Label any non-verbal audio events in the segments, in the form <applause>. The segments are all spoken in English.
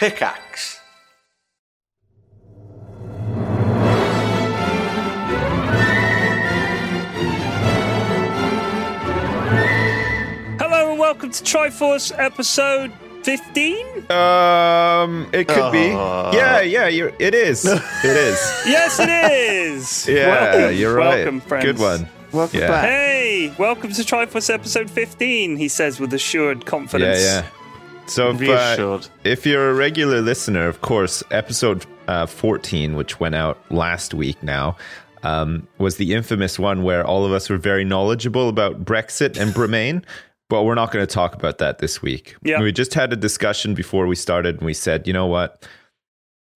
Pickaxe. Hello and welcome to Triforce episode 15? Um, it could be. Yeah, yeah, you're, it is. It is. <laughs> Yes, it is. <laughs> Yeah, welcome, you're right. Welcome, friends. Good one. Welcome Yeah. back. Hey, welcome to Triforce episode 15, he says with assured confidence. Yeah, yeah. So if, uh, if you're a regular listener, of course, episode uh, 14, which went out last week now, um, was the infamous one where all of us were very knowledgeable about Brexit and Bremain. But we're not going to talk about that this week. Yeah. We just had a discussion before we started, and we said, you know what?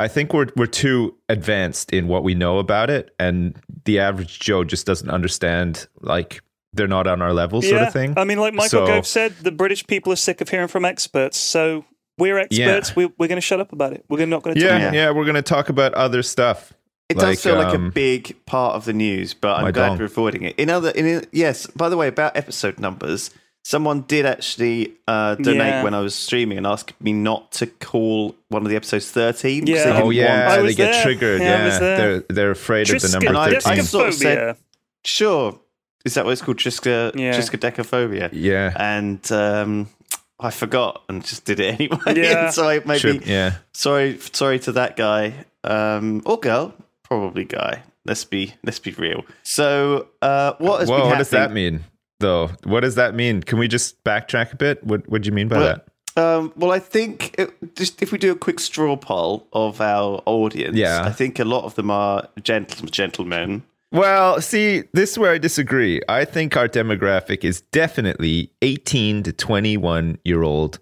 I think we're we're too advanced in what we know about it, and the average Joe just doesn't understand. Like they're not on our level, sort Yeah, of thing. I mean, like Michael So- Gove said, the British people are sick of hearing from experts. So we're experts. Yeah. We, we're going to shut up about it. We're not going to yeah, talk yeah, about we're going to talk about other stuff. It Like, does feel like a um, big part of the news, but I'm glad dong. we're avoiding it. In other, in yes. By the way, about episode numbers, someone did actually uh, donate Yeah. when I was streaming and asked me not to call one of the episodes 13. Yeah. they Oh, yeah, they was get there. triggered. Yeah, Yeah, they're they're afraid of the Triska- number And I- I thirteen. sort of said- Sure. Is that what it's called? Triska, Yeah. Triskaidekaphobia. yeah, And um, I forgot and just did it <laughs> anyway. Yeah. <laughs> so I maybe Should- yeah. sorry sorry to that guy um or girl probably guy let's be let's be real so uh what has Well, been what does that mean, though? What does that mean? Can we just backtrack a bit? What What do you mean by Well, that? um well i think it, just if we do a quick straw poll of our audience Yeah. i think a lot of them are gentle, gentlemen Well, see, this is where I disagree. I think our demographic is definitely 18 to 21 year old,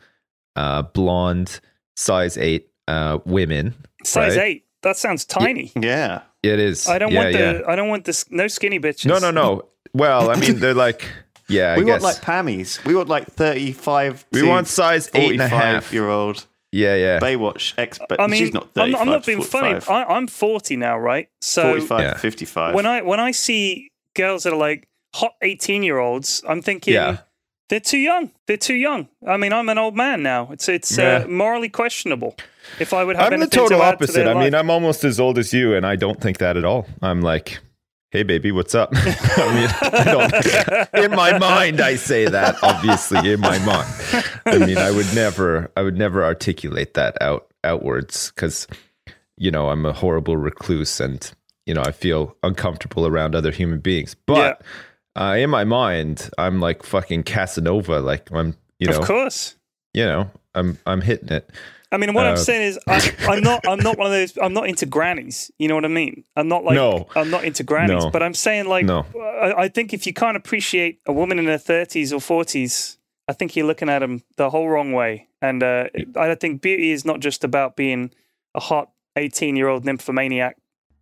uh, blonde, size eight uh, women. Size right? eight. That sounds tiny. yeah It is. I don't yeah, want the. yeah. I don't want this. No skinny bitches. No, no, no. Well, I mean, they're like, yeah, <laughs> I we guess. want like pammies we want like 35 we to want size eight and a 45 half. year old Yeah, yeah. baywatch expert I mean, she's not I'm, 35 I'm not being funny. 45, I, I'm 40 now, right? So 45 Yeah. 55 when I when I see girls that are like hot 18 year olds, I'm thinking Yeah. they're too young. They're too young. I mean, I'm an old man now. It's it's Yeah. uh, morally questionable. If I would have I'm the total to add to opposite. their I mean, life. I'm almost as old as you, and I don't think that at all. I'm like, hey, baby, what's up? <laughs> I mean, I don't, <laughs> in my mind, I say that, obviously, in my mind. I mean, I would never, I would never articulate that out outwards because, you know, I'm a horrible recluse and, you know, I feel uncomfortable around other human beings. But uh, in my mind, I'm like fucking Casanova. Like, I'm, you know, of course. you know, I'm, I'm hitting it. I mean, what Uh, I'm saying is, I, I'm not. I'm not one of those. I'm not into grannies. You know what I mean? I'm not like. No. I'm not into grannies. No. But I'm saying, like, No. I, I think if you can't appreciate a woman in her 30s or 40s, I think you're looking at them the whole wrong way. And uh, I think beauty is not just about being a hot 18 year old nymphomaniac.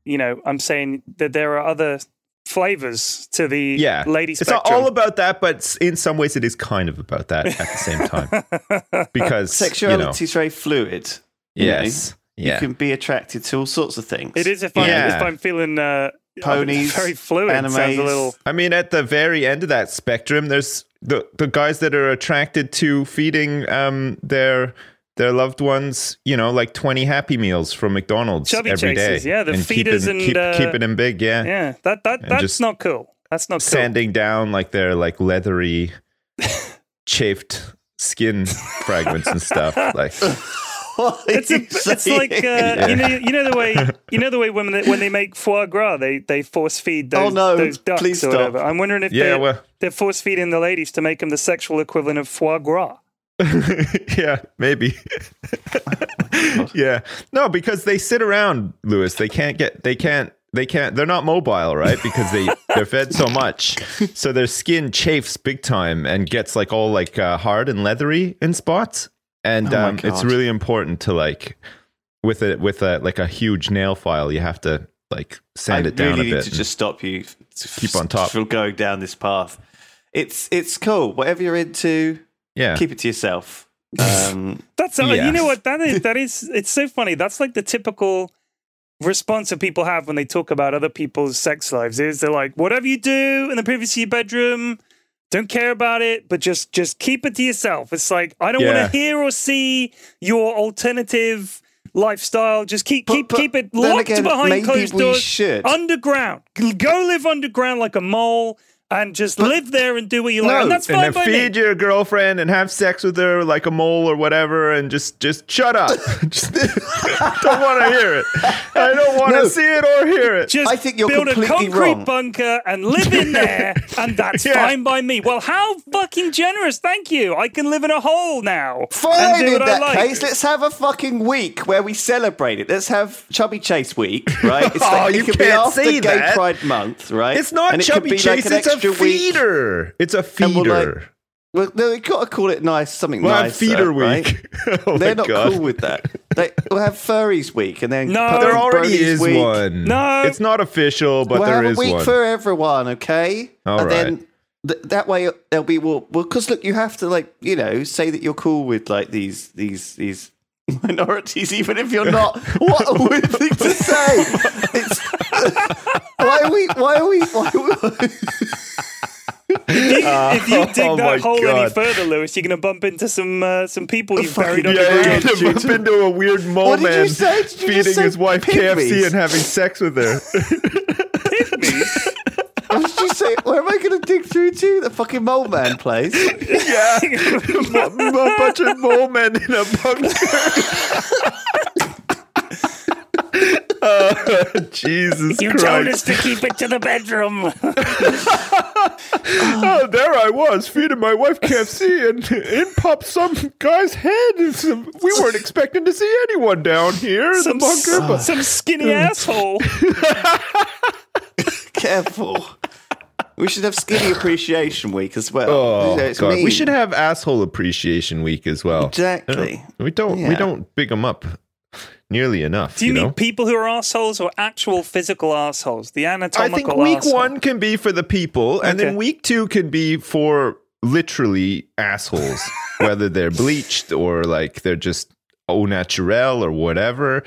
You know, I'm saying that there are other flavors to the yeah lady it's not all about that but in some ways it is kind of about that at the same time <laughs> because sexuality is very fluid you you know. know, yes you can be attracted to all sorts of things. it is if I'm, Yeah. if I'm feeling uh, Ponies, very fluid. Sounds a animes. little. i mean at the very end of that spectrum there's the the guys that are attracted to feeding um their their loved ones you know like 20 happy meals from mcdonald's Chubby every day chasers, yeah, the feeders keeping, and, keep, uh, keeping them big yeah, Yeah, that that that's just not cool. That's not cool. sanding down like their like leathery <laughs> chafed skin fragments and stuff <laughs> like It's, a, it's like uh, saying? you know you know the way you know the way when they, when they make foie gras they they force feed those, Oh, no, those ducks please or stop. whatever. I'm wondering if Yeah, they're, well- they're force feeding the ladies to make them the sexual equivalent of foie gras. <laughs> yeah, maybe. <laughs> yeah. No, because they sit around, Lewis. They can't get they can't they can't they're not mobile, right? Because they they're fed so much. So their skin chafes big time and gets like all like uh, hard and leathery in spots. And Oh um, it's really important to like with a with a like a huge nail file, you have to like sand I it down really a need bit. to just stop you. To Keep on top. From going down this path. It's it's cool. Whatever you're into, yeah. keep it to yourself. <laughs> Um, That's uh, Yeah. you know what that is. That <laughs> is it's so funny. That's like the typical response that people have when they talk about other people's sex lives. Is they're like, whatever you do in the privacy of your bedroom, don't care about it, but just just keep it to yourself. It's like I don't Yeah. want to hear or see your alternative lifestyle. Just keep But- keep but keep it locked again, behind closed doors, should. underground. Go live underground like a mole and just live there and do what you like. And that's and fine then by feed me. your girlfriend and have sex with her like a mole or whatever, and just just shut up. <laughs> just <laughs> don't want to hear it. I don't want to No. see it or hear it. Just I think you're build a concrete wrong. bunker and live in there, and that's <laughs> Yeah. fine by me. Well, how fucking generous! Thank you. I can live in a hole now. and Fine, in that like. case, let's have a fucking week where we celebrate it. Let's have Chubby Chase Week, right? It's Oh, like, you it could be can't after say Gay that. Pride Month, right? It's not and chubby could be chase. like it's a extra week. feeder. It's a And we'll, like, feeder. Well, no, you got to call it nice, something We'll have nice. feeder right? week. <laughs> oh They're not god. cool with that. They, we'll have furries week, and then No. there already Bronies is week. one. No. it's not official, but we'll there have is a week one. for everyone, okay? All and right. then th- that way there'll be well, well, because look, you have to like you know say that you're cool with like these these these <laughs> minorities, even if you're not. what a weird thing to say! It's <laughs> why are we? Why are we? Why are we if you dig <laughs> Oh that my hole any further, Lewis, you're going to bump into some uh, some people you've buried fucking- yeah, underground. you're gonna bump into a weird mole What did you man say? Did you feeding his wife pygmies? KFC and having sex with her. Pygmies. what did you say? Where am I going to dig through to? The fucking mole man place. yeah, a bunch of mole men in a bunker. <laughs> oh, Jesus You Christ! told us to keep it to the bedroom. <laughs> Oh, there I was feeding my wife KFC, and in popped some guy's head. And some, we weren't expecting to see anyone down here in some, the bunker, but some skinny asshole. <laughs> Careful. We should have skinny <laughs> appreciation week as well. oh You know, god, we should have asshole appreciation week as well. exactly. We don't. We don't big them up nearly enough. Do you, know. mean people who are assholes or actual physical assholes? The anatomical. I think week arsehole. one can be for the people, and Okay. then week two can be for literally assholes, <laughs> whether they're bleached or like they're just au naturel or whatever.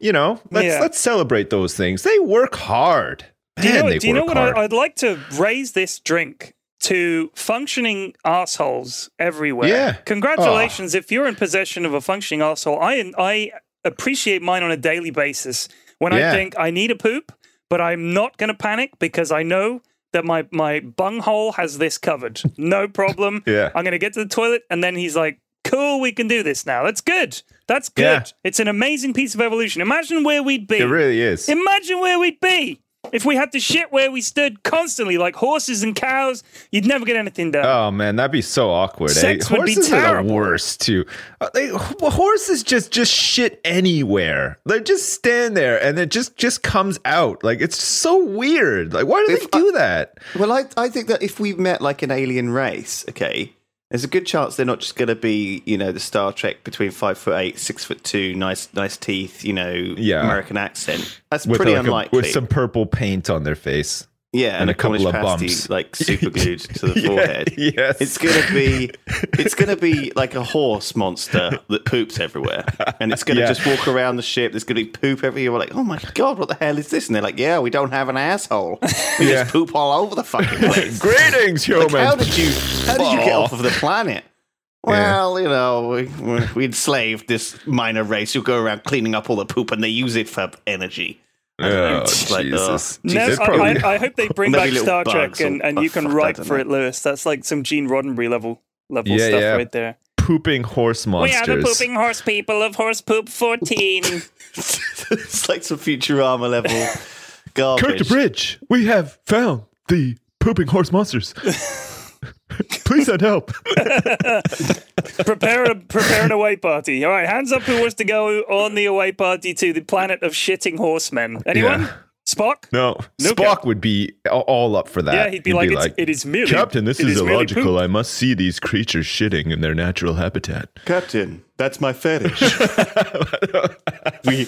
You know, let's Yeah. let's celebrate those things. They work hard. Do you know, do you know what. I, I'd like to raise this drink to functioning assholes everywhere? Yeah. Congratulations if you're in possession of a functioning asshole. I I appreciate mine on a daily basis. When I think I need a poop, but I'm not going to panic because I know that my my bunghole has this covered. No problem. <laughs> Yeah. I'm going to get to the toilet and then he's like, "Cool, we can do this now." That's good. That's good. Yeah. It's an amazing piece of evolution. Imagine where we'd be. It really is. Imagine where we'd be if we had to shit where we stood constantly, like horses and cows. You'd never get anything done. Oh man, that'd be so awkward. Sex eh? would be Horses are the terrible. worst too. Uh, they, h- horses just just shit anywhere. They just stand there and it just just comes out. Like it's so weird. Like why do If they do that? Well, I, I think that if we met like an alien race, okay, there's a good chance they're not just going to be, you know, the Star Trek between five foot eight, six foot two, nice, nice teeth, you know, Yeah. American accent. That's With pretty like a- unlikely. with some purple paint on their face. Yeah, and a couple Cornish of pasty, bumps. like <laughs> super glued to the <laughs> Yeah, forehead. yes. It's gonna be, it's gonna be like a horse monster that poops everywhere, and it's gonna Yeah. just walk around the ship. There's gonna be poop everywhere. We're like, oh my god, what the hell is this? And they're like, yeah, we don't have an asshole. <laughs> We Yeah. just poop all over the fucking place. Greetings, Like, human. how did you how did you get off of the planet? Well, you know, we, we, we enslaved this minor race who go around cleaning up all the poop and they use it for energy. Oh, It's <laughs> like, Jesus. No, I, I, I hope they bring back Star Trek and, and you can write for know. it, Lewis. That's like some Gene Roddenberry level level Yeah, stuff yeah. right there. pooping horse monsters. We are the pooping horse people of Horse Poop 14. <laughs> it's like some Futurama level Kirk garbage. the Bridge, we have found the pooping horse monsters. <laughs> Please send help. <laughs> prepare a prepare an away party. All right, hands up who wants to go on the away party to the planet of shitting horsemen. Anyone? Yeah. Spock? No, No, Spock would be all up for that. Yeah, he'd be like, it's, it is merely Captain, this is, merely illogical. I must see these creatures shitting in their natural habitat. Captain, that's my fetish. <laughs> we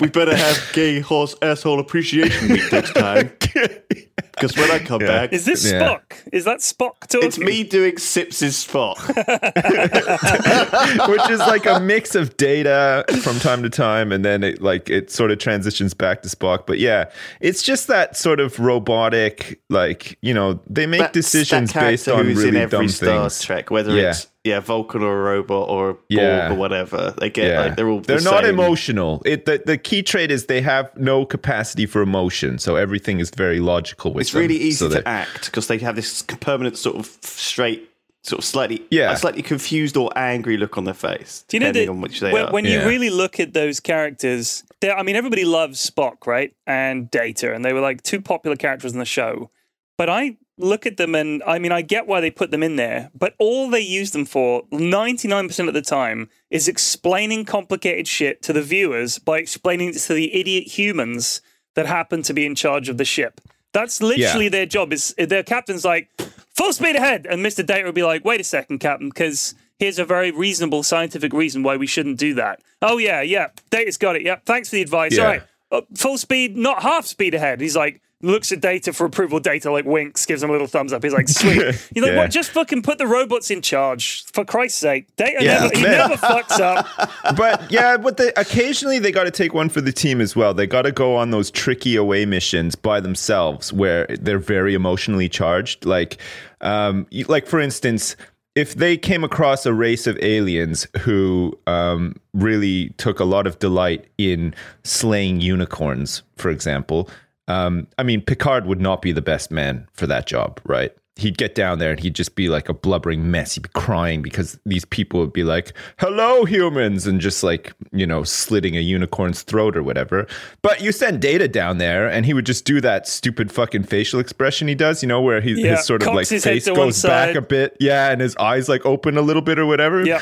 we better have gay horse asshole appreciation week next time. <laughs> Because when I come Yeah. back, Is this Yeah. Spock? Is that Spock talking? it's me doing Sips's Spock. <laughs> which is like a mix of data from time to time and then it like it sort of transitions back to spock but yeah it's just that sort of robotic like you know they make That- decisions based on who's really in every dumb Star things Trek, whether Yeah. it's yeah Vulcan or a robot or a Borg or whatever. They get yeah like they're all they're the not same. emotional it the, the key trait is they have no capacity for emotion so everything is very logical with It's them. really easy So to act because they have this permanent sort of straight, sort of slightly, Yeah. a slightly confused or angry look on their face. Do you know depending that on which they when, are? when you Yeah. really look at those characters, I mean, everybody loves Spock, right? And Data, and they were like two popular characters in the show. But I look at them and I mean, I get why they put them in there, but all they use them for 99% of the time is explaining complicated shit to the viewers by explaining it to the idiot humans that happen to be in charge of the ship. That's literally their job. Is their captain's like, full speed ahead. And Mr. Data will be like, wait a second, Captain, because here's a very reasonable scientific reason why we shouldn't do that. Oh, yeah, yeah. Data's got it. Yep. Thanks for the advice. Yeah. All right. Uh, full speed, not half speed ahead. He's like, looks at Data for approval. Data like winks, gives him a little thumbs up. He's like, sweet. <laughs> He's like, Yeah. what? Just fucking put the robots in charge, for Christ's sake. Data Yeah, never, he never fucks up. <laughs> but yeah, but they, occasionally they got to take one for the team as well. They got to go on those tricky away missions by themselves where they're very emotionally charged. Like, um, like for instance, if they came across a race of aliens who um, really took a lot of delight in slaying unicorns, for example, um, I mean, Picard would not be the best man for that job, right? He'd get down there and he'd just be like a blubbering mess. He'd be crying because these people would be like, hello, humans, and just like, you know, slitting a unicorn's throat or whatever. But you send Data down there and he would just do that stupid fucking facial expression he does, you know, where he, Yeah, his sort of like face goes back a bit. Yeah, and his eyes like open a little bit or whatever Yeah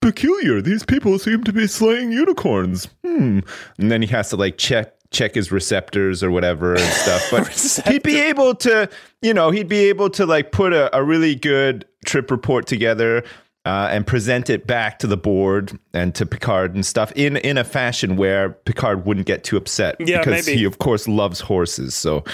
peculiar. These people seem to be slaying unicorns. Hmm. And then he has to like check check his receptors or whatever and <laughs> stuff. But he'd be able to, you know, he'd be able to like put a, a really good trip report together. Uh, and present it back to the board and to Picard and stuff in in a fashion where Picard wouldn't get too upset Yeah, because maybe. he of course loves horses so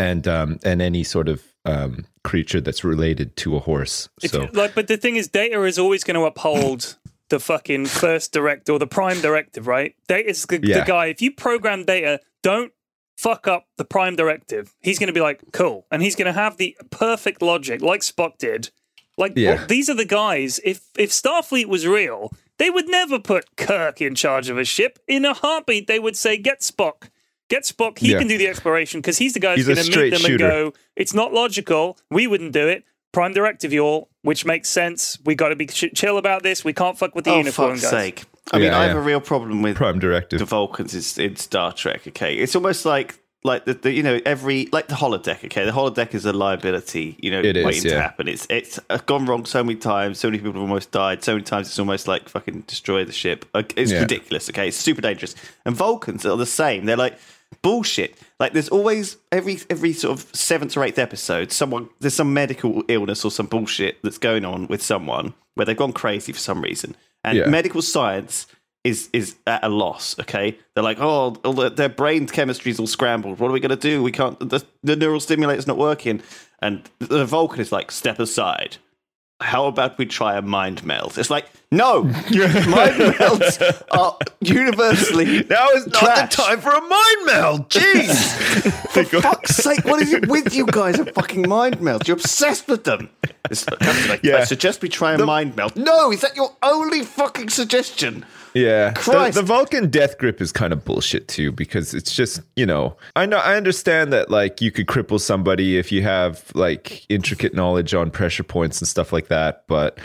and um and any sort of um creature that's related to a horse so like, but the thing is, Data is always going to uphold the fucking first direct or the prime directive, right? Data is the, Yeah. the guy. If you program Data, don't fuck up the prime directive. He's going to be like, cool, and he's going to have the perfect logic, like Spock did. Like Yeah. well, these are the guys. If if Starfleet was real, they would never put Kirk in charge of a ship. In a heartbeat, they would say, "Get Spock." Get Spock. He Yeah. can do the exploration because he's the guy who's going to meet them shooter. and go, "It's not logical. We wouldn't do it." Prime directive, y'all, which makes sense. We got to be ch- chill about this. We can't fuck with the oh unicorn fuck's guys. sake! I mean, Yeah, I have yeah. a real problem with prime directive the Vulcans is in Star Trek. Okay, it's almost like like the, the you know every like the holodeck. Okay, the holodeck is a liability. You know, It is, waiting to yeah. happen. It's it's uh, gone wrong so many times. So many people have almost died. So many times it's almost like fucking destroy the ship. It's Yeah. ridiculous. Okay, it's super dangerous. And Vulcans are the same. They're like bullshit. Like there's always every every sort of seventh or eighth episode, someone there's some medical illness or some bullshit that's going on with someone where they've gone crazy for some reason, and Yeah. medical science is is at a loss. Okay, they're like, oh, all the, their brain chemistry's all scrambled. What are we going to do? We can't. The, the neural stimulator's not working, and the Vulcan is like, step aside. How about we try a mind meld? It's like, no, <laughs> mind melds are universally Now is not trash. the time for a mind meld. Jeez. <laughs> For fuck's sake, what is it with you guys and fucking mind melds? You're obsessed with them. It's like, Yeah. I suggest we try a mind meld. No, is that your only fucking suggestion? Yeah, the, the Vulcan death grip is kind of bullshit too because it's just you know I know I understand that like you could cripple somebody if you have like intricate knowledge on pressure points and stuff like that, but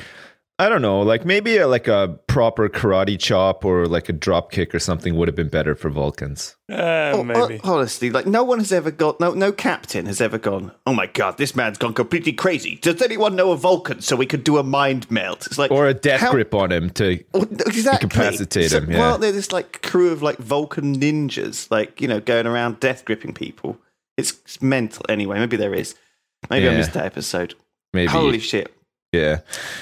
I don't know like maybe a, like a proper karate chop or like a drop kick or something would have been better for Vulcans. Uh, Oh, maybe. uh, honestly, like no one has ever got no no captain has ever gone. Oh my god, this man's gone completely crazy. Does anyone know a Vulcan so we could do a mind melt? It's like Or a death how- grip on him to Well, exactly. Incapacitate So, him, yeah. Well, they're this like crew of like Vulcan ninjas, like you know, going around death gripping people. It's, it's mental. Anyway, maybe there is. Maybe I missed that episode. maybe Holy shit! Yeah.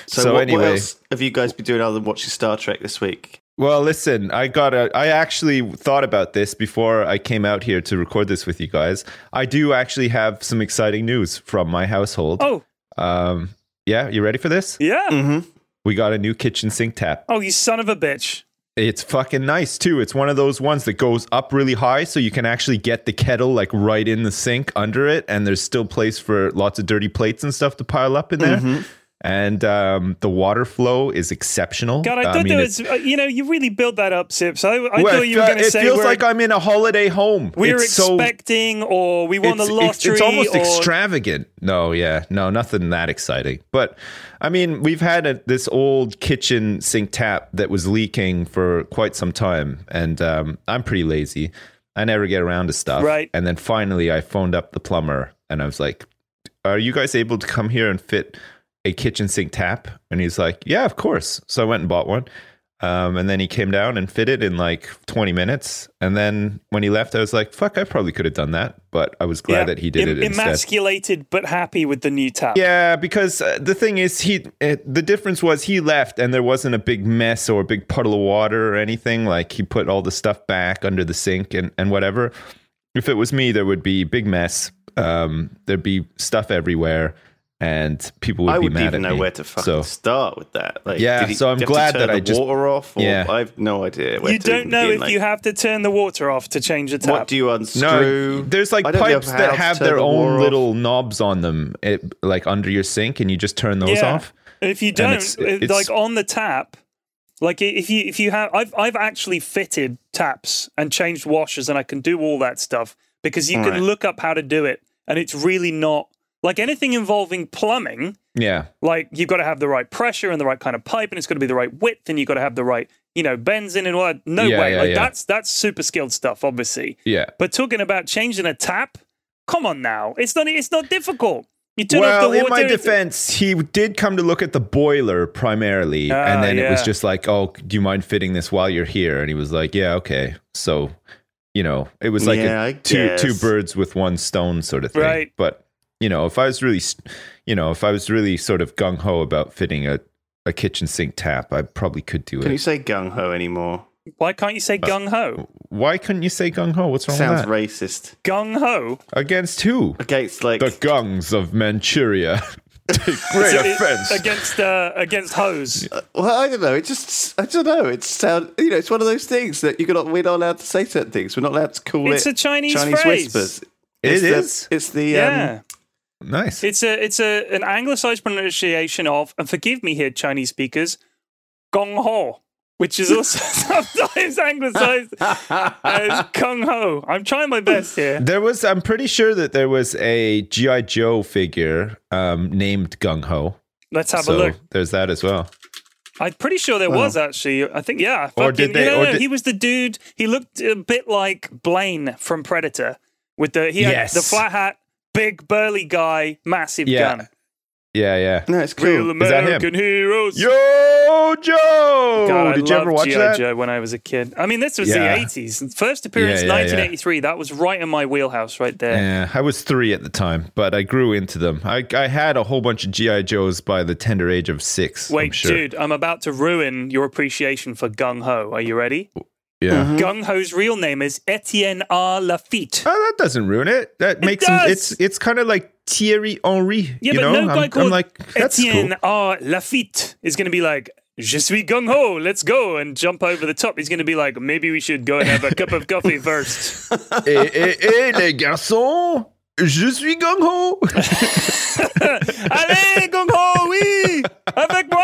So, So, what, anyway, what else have you guys been doing other than watching Star Trek this week? Well, listen, I got a. I actually thought about this before I came out here to record this with you guys. I do actually have some exciting news from my household. Oh, Um, yeah, you ready for this? yeah. Mm-hmm. We got a new kitchen sink tap. Oh, you son of a bitch. It's fucking nice too. It's one of those ones that goes up really high so you can actually get the kettle like right in the sink under it and there's still place for lots of dirty plates and stuff to pile up in there. And um, the water flow is exceptional. God, I thought mean, there was, uh, you know, you really built that up, Sips. I, I Well, thought you were going to say it feels like I'm in a holiday home. we're It's so- expecting or we won the lottery. it's, it's almost or, extravagant. No, yeah, no, nothing that exciting. But I mean, we've had a, this old kitchen sink tap that was leaking for quite some time, and um, I'm pretty lazy. I never get around to stuff. Right. And then finally, I phoned up the plumber, and I was like, "Are you guys able to come here and fit a kitchen sink tap?" And he's like, "Yeah, of course." So I went and bought one. Um, and then he came down and fitted in like 20 minutes. And then when he left, I was like, fuck, I probably could have done that. But I was glad Yeah, that he did em- it instead. Emasculated but happy with the new tap. Yeah, because uh, the thing is, he uh, the difference was he left and there wasn't a big mess or a big puddle of water or anything. Like he put all the stuff back under the sink and, and whatever. If it was me, there would be big mess. Um, there'd be stuff everywhere, and people would I be wouldn't mad even at know me. where to fucking So start with that. Like, Yeah, did he, so I'm do to glad turn that I just- water off. Or Yeah. I have no idea. Where You to don't know begin. if Like, you have to turn the water off to change the tap. What do you unscrew? no, there's like I don't know pipes how that have their the water own off. little knobs on them, it, like under your sink, and you just turn those yeah. off. And if you don't, it's- it's- like on the tap, like if you if you have, I've I've actually fitted taps and changed washers, and I can do all that stuff because you can Right. look up how to do it, and it's really not like anything involving plumbing. Yeah, Like you've got to have the right pressure and the right kind of pipe, and it's got to be the right width, and you've got to have the right, you know, bends in and all that. No Yeah, way, yeah, like yeah. that's that's super skilled stuff, obviously. yeah. But talking about changing a tap, come on now, it's not it's not difficult. You turn off Well, the water. in my it's- defense, he did come to look at the boiler primarily, Ah, and then it was just like, "Oh, do you mind fitting this while you're here?" And he was like, "Yeah, okay." So, you know, it was like Yeah, I a two two birds with one stone sort of thing. Right. But you know, if I was really, you know, if I was really sort of gung ho about fitting a a kitchen sink tap, I probably could do it. Can you say gung ho anymore? Why can't you say gung ho? Why couldn't you say gung ho? What's wrong Sounds with that? racist. Gung ho. Against who? Against like The gungs of Manchuria. <laughs> Take great So offense. against uh, against hose. Well, I don't know. It just, I don't know. It's sound, you know, it's one of those things that you're not, we're not allowed to say certain things. We're not allowed to call It's it a Chinese Chinese phrase. whispers. It it's the, is? It's the Yeah, um, nice. it's a it's a an anglicized pronunciation of, and forgive me here, Chinese speakers, gong ho, which is also <laughs> sometimes anglicized as <laughs> kung ho. I'm trying my best here. There was, I'm pretty sure that there was a GI Joe figure um, named Gung Ho. Let's have so a look. there's that as well. I'm pretty sure there was actually. I think yeah. Or fucking- did they- you know, or no, did- he was the dude. He looked a bit like Blain from Predator, with the he had Yes. the flat hat, big burly guy, massive Yeah. gun. Yeah, yeah. no, it's Real cool. Is that him? American heroes. Yo, Joe! God, I Did you ever watch G.I. that? Joe when I was a kid. I mean, this was Yeah. the 80s. First appearance, Yeah, yeah, yeah. 1983. That was right in my wheelhouse right there. Yeah, I was three at the time, but I grew into them. I, I had a whole bunch of GI Joes by the tender age of six. I'm Wait, sure. dude, I'm about to ruin your appreciation for Gung Ho. Are you ready? Yeah. Mm-hmm. Gung Ho's real name is Etienne R. Lafitte. Oh, that doesn't ruin it. That makes him. does. It's it's kind of like Thierry Henry. Yeah, you but know, no I'm, guy I'm called like that's Etienne cool. R. Lafitte is going to be like, Je suis gung ho, let's go, and jump over the top. He's going to be like, maybe we should go and have a cup of coffee <laughs> first. eh, eh, eh, les garçons, je suis gung ho. <laughs> Allez, gung ho, oui, avec moi.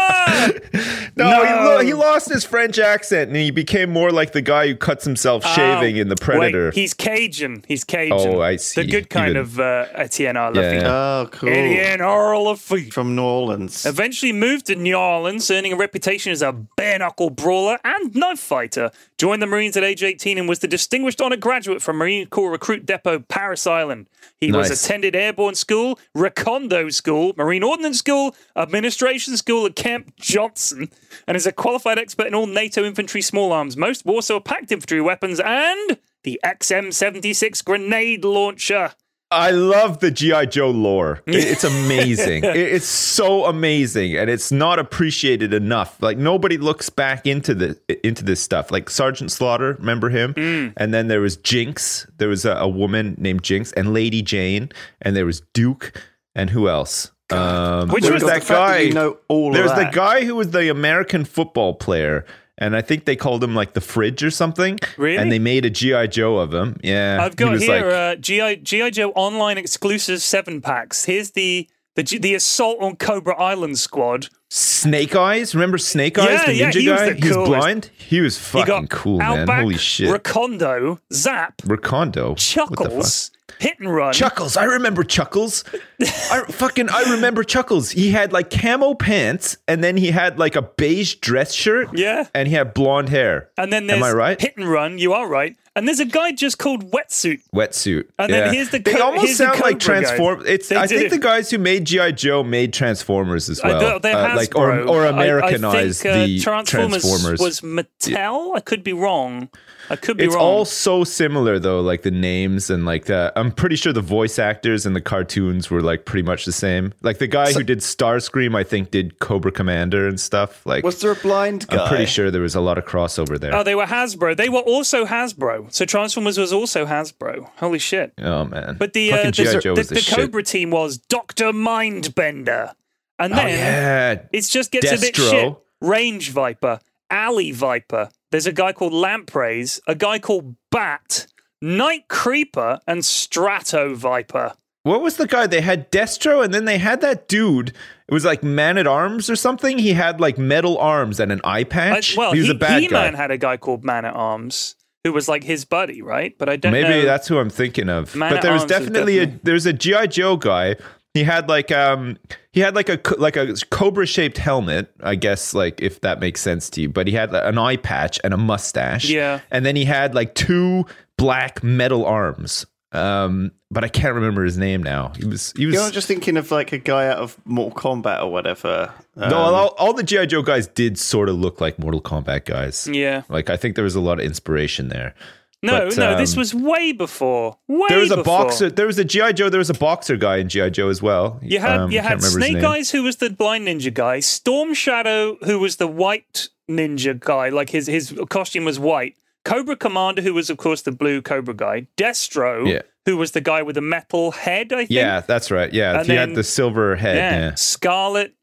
No, No. He, lo- he lost his French accent and he became more like the guy who cuts himself shaving Oh, in The Predator. Wait, he's Cajun. He's Cajun. Oh, I see. The good kind Even- of uh, Etienne R. Yeah, Lafitte. Oh, cool. Etienne R. Lafitte. From New Orleans. Eventually moved to New Orleans, earning a reputation as a bare knuckle brawler and knife fighter. Joined the Marines at age 18 and was the distinguished honor graduate from Marine Corps Recruit Depot, Parris Island. He was attended airborne school, Recondo School, Marine Ordnance School, Administration School at Camp Johnson, and is a qualified expert in all NATO infantry small arms, most Warsaw Pact infantry weapons, and the XM76 grenade launcher. I love the GI Joe lore. <laughs> It's amazing. It's so amazing, and it's not appreciated enough. Like nobody looks back into the into this stuff. Like Sergeant Slaughter, remember him? Mm. And then there was Jinx. There was a, a woman named Jinx, and Lady Jane, and there was Duke, and who else? Um, Which was that fact that guy. you know all of there was the guy who was the American football player. And I think they called him like the fridge or something. Really? And they made a GI Joe of him. Yeah, I've He got was here like- uh, GI GI Joe online exclusive seven packs. Here's the the the assault on Cobra Island squad. Snake Eyes. Remember Snake Eyes, Yeah, the yeah, ninja he was guy? the he was coolest. blind. He was fucking got cool, man. Holy shit. Recondo, Zap, Recondo. What the fuck? Chuckles, Hit and Run. Chuckles. I remember Chuckles. I fucking I remember Chuckles. He had like camo pants and then he had like a beige dress shirt. Yeah. And he had blonde hair. and then there's Am I right? Hit and Run. You are right. And there's a guy just called Wetsuit. Wetsuit. And then Yeah. here's the They co- almost here's the sound like. Transform. It's. They I do. think the guys who made GI Joe made Transformers as well. they're Uh, like or or Americanized I, think, uh, the Transformers, Transformers. was Mattel. I could be wrong. I could be It's wrong. all so similar though, like the names and like the. I'm pretty sure the voice actors and the cartoons were like pretty much the same. Like the guy who did Starscream, I think, did Cobra Commander and stuff. Like Was there a blind guy? I'm pretty sure there was a lot of crossover there. Oh, they were Hasbro. They were also Hasbro. So Transformers was also Hasbro. Holy shit! oh man! But the uh, Fucking the, G.I. Joe the, the, the. Cobra team was Doctor Mindbender, and Oh then yeah, it just gets a bit Destro. shit. Range Viper, Alley Viper. There's a guy called Lampreys, a guy called Bat, Night Creeper, and Strato Viper. What was the guy? They had Destro, and then they had that dude. It was like Man at Arms or something. He had like metal arms and an eye I, patch. well, he was he, a bad He-Man guy. had a guy called Man at Arms who was like his buddy, right? But I don't Maybe know. that's who I'm thinking of. Man but there was is definitely, a definitely- there's a GI Joe guy. He had like um he had like a like a cobra shaped helmet. I guess like if that makes sense to you. But he had an eye patch and a mustache. Yeah. and then he had like two black metal arms. Um, but I can't remember his name now. He was he was You're just thinking of like a guy out of Mortal Kombat or whatever. Um, No, all, all the GI Joe guys did sort of look like Mortal Kombat guys. Yeah. Like I think there was a lot of inspiration there. No, But, no, this um, was way before. Way There was a before. boxer. There was a GI Joe. There was a boxer guy in GI Joe as well. You had Um, you had Snake. Eyes, who was the blind ninja guy, Storm Shadow, who was the white ninja guy, like his his costume was white. Cobra Commander, who was of course the blue Cobra guy. Destro, Yeah. who was the guy with the metal head. I think. Yeah, that's right. Yeah, And he then- had the silver head. Yeah. Yeah. Scarlett,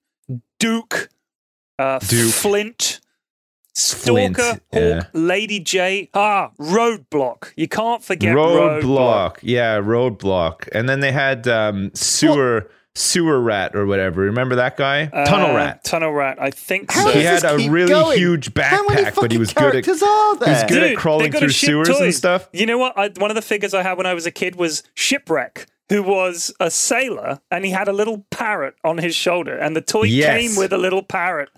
Duke, uh, Duke. Flint, Stalker, Flint, Hawk, yeah. Lady J. Ah, Roadblock. You can't forget Roadblock. Roadblock. Yeah, Roadblock. And then they had um, sewer sewer rat or whatever. Remember that guy? Tunnel Uh, rat. Tunnel Rat. I think so. He had a really going? huge backpack, but he was good at are there? he was good at crawling they gotta through ship sewers and stuff. You know what? I, one of the figures I had when I was a kid was Shipwreck, who was a sailor and he had a little parrot on his shoulder, and the toy Yes. came with a little parrot.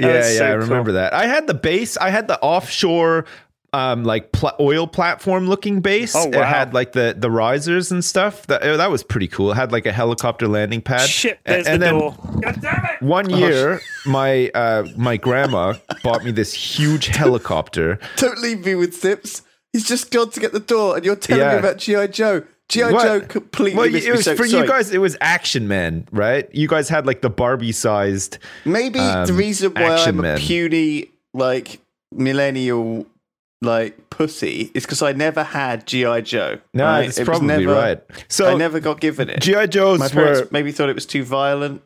That Yeah, was yeah, so I cool. remember that. I had the base. I had the offshore, um, like pl- oil platform looking base. Oh, It had like the the risers and stuff. That uh, that was pretty cool. It had like a helicopter landing pad. Shit, there's and the then door. God damn it! One year, my uh, my grandma bought me this huge <laughs> helicopter. Don't leave me with Sips. He's just gone to get the door, and you're telling Yeah. me about GI Joe. GI What? Joe completely Well, missed it me. was So- for sorry. you guys. It was Action Man, right? You guys had like the Barbie sized. Maybe the um, reason why I'm a puny like millennial like pussy is because I never had GI Joe. No, right? that's It was probably never- right. So I never got given it. GI Joes My parents were maybe thought it was too violent,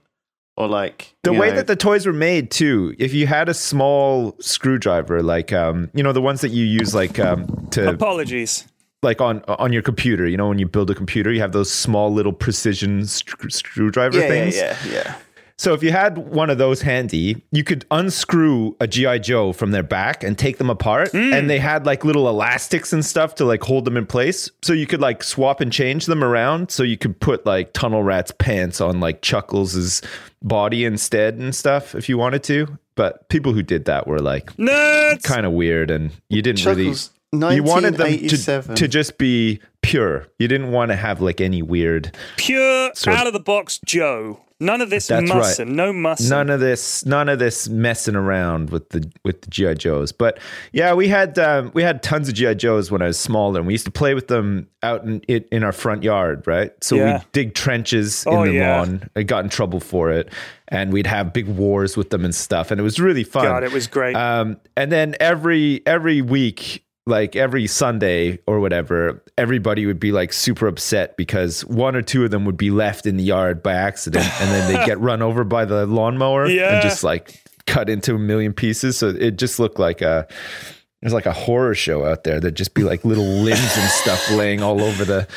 or like the way know, that the toys were made too. If you had a small screwdriver, like um, you know, the ones that you use like um to Apologies. Like on on your computer. You know, when you build a computer, you have those small little precision screw- screwdriver yeah, things. yeah, yeah, yeah. So if you had one of those handy, you could unscrew a GI Joe from their back and take them apart, Hmm. and they had like little elastics and stuff to like hold them in place. So you could like swap and change them around. So you could put like Tunnel Rat's pants on like Chuckles's body instead and stuff if you wanted to. But people who did that were like kind of weird, and you didn't Chuckles, really. You wanted them to, 1987. to just be pure. You didn't want to have like any weird. Pure out of the box Joe. None of this That's mussing. right. No mussing. None of this, none of this messing around with the with the GI Joes. But yeah, we had um, we had tons of GI Joes when I was smaller, and we used to play with them out in in, in our front yard, right? So Yeah. we'd dig trenches Oh, in the yeah. lawn. I got in trouble for it, and we'd have big wars with them and stuff, and it was really fun. God, it was great. Um, and then every every week, like every Sunday or whatever, everybody would be like super upset because one or two of them would be left in the yard by accident, and then they get <laughs> run over by the lawnmower Yeah. and just like cut into a million pieces. So it just looked like a it was like a horror show out there. There'd just be like little limbs and stuff laying all over the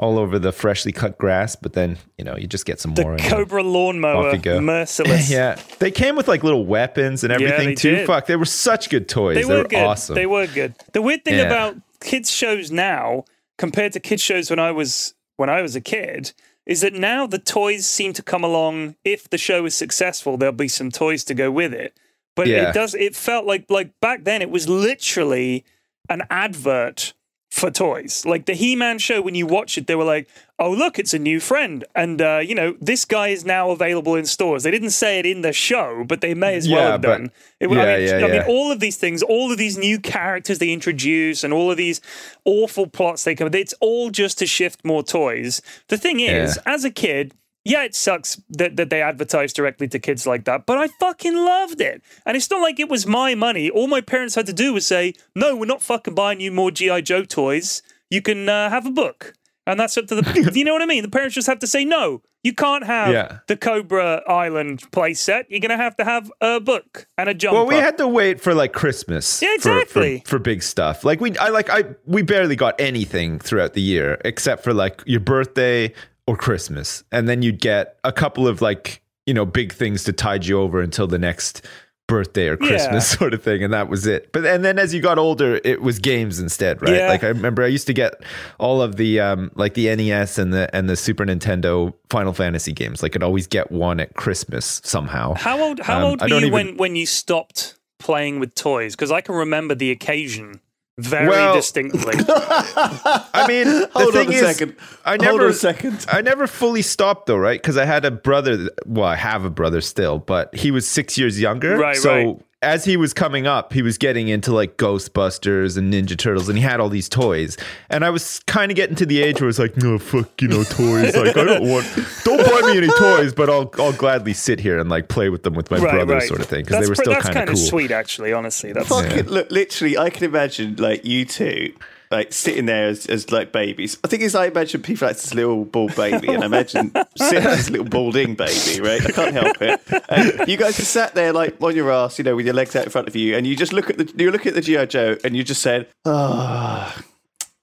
all over the freshly cut grass. But then you know you just get some the more. then- Cobra lawnmower, Off you go. merciless. <laughs> yeah, they came with like little weapons and everything they too. did. Fuck, they were such good toys. They were, good. awesome. They were good. The weird thing Yeah. about kids shows now compared to kids shows when I was when I was a kid is that now the toys seem to come along. If the show is successful, there'll be some toys to go with it. But Yeah. it does. It felt like like back then it was literally an advert for toys. Like the He-Man show, when you watch it, they were like, "Oh, look, it's a new friend," and uh, you know, this guy is now available in stores. They didn't say it in the show, but they may as well have done. It, I, yeah, mean, yeah, I mean, all of these things, all of these new characters they introduce, and all of these awful plots they come. It's all just to shift more toys. The thing is, as a kid. Yeah, it sucks that, that they advertise directly to kids like that, but I fucking loved it. And it's not like it was my money. All my parents had to do was say, no, we're not fucking buying you more G.I. Joe toys. You can uh, have a book. And that's up to the. <laughs> you know what I mean? The parents just have to say, no, you can't have Yeah. the Cobra Island play set. You're going to have to have a book and a jumper. Well, we had to wait for like Christmas. Yeah, for- exactly. For, for, big stuff. Like we, I like I we barely got anything throughout the year except for like your birthday or Christmas, and then you'd get a couple of like you know big things to tide you over until the next birthday or Christmas Yeah. <laughs> sort of thing, and that was it. But and then as you got older, it was games instead, right? Yeah. Like I remember I used to get all of the um like the NES and the and the Super Nintendo Final Fantasy games. Like I'd always get one at Christmas somehow. How old? How Um, old were you even- when when you stopped playing with toys? Because I can remember the occasion very Well- distinctly. <laughs> I mean, the Hold on thing a is, second. I Hold never, on a second. I never fully stopped though, right? Because I had a brother. Well, I have a brother still, but he was six years younger. Right, so right. as he was coming up, he was getting into like Ghostbusters and Ninja Turtles, and he had all these toys. And I was kind of getting to the age where it's like, no, fuck, you know, toys. Like, I don't want, don't buy me any toys, but I'll, I'll gladly sit here and like play with them with my right, brother, right. sort of thing, because they were pre- still that's kind of cool. sweet, actually. Honestly, that's Fucking look, literally, I can imagine like you two, like sitting there as, as like babies. I think is I imagine people like this little bald baby, and I imagine <laughs> sitting as this little balding baby, right? I can't help it. And you guys just sat there like on your ass, you know, with your legs out in front of you, and you just look at the you look at the GI Joe, and you just said, "Ah,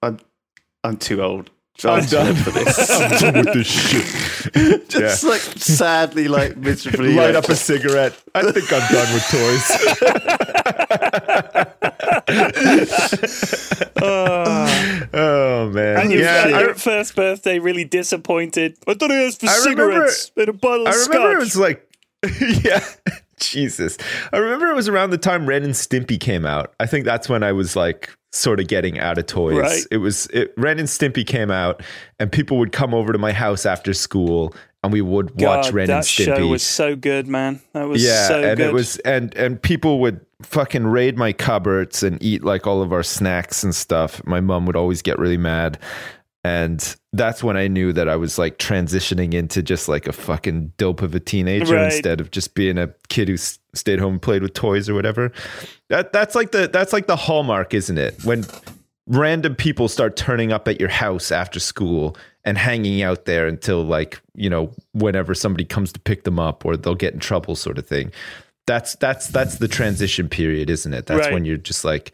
I'm I'm too old." I'm done for this. <laughs> I'm done with this shit. <laughs> Just like sadly, like miserably, Light like, up a cigarette. I think I'm done with toys. <laughs> oh man, And your, yeah. I, your first birthday really disappointed. I thought it was for I remember- cigarettes and a bottle of I scotch. remember it was like, yeah, Jesus. I remember it was around the time Ren and Stimpy came out. I think that's when I was like sort of getting out of toys. Right. It was it, Ren and Stimpy came out, and people would come over to my house after school, and we would watch God, Ren and Stimpy. show was so good, man. That was yeah, so and good. it was and and people would fucking raid my cupboards and eat like all of our snacks and stuff. My mom would always get really mad. And that's when I knew that I was like transitioning into just like a fucking dope of a teenager Right. instead of just being a kid who s- stayed home and played with toys or whatever. That that's like the that's like the hallmark, isn't it? When random people start turning up at your house after school and hanging out there until like you know whenever somebody comes to pick them up or they'll get in trouble sort of thing that's that's that's the transition period isn't it that's Right. when you're just like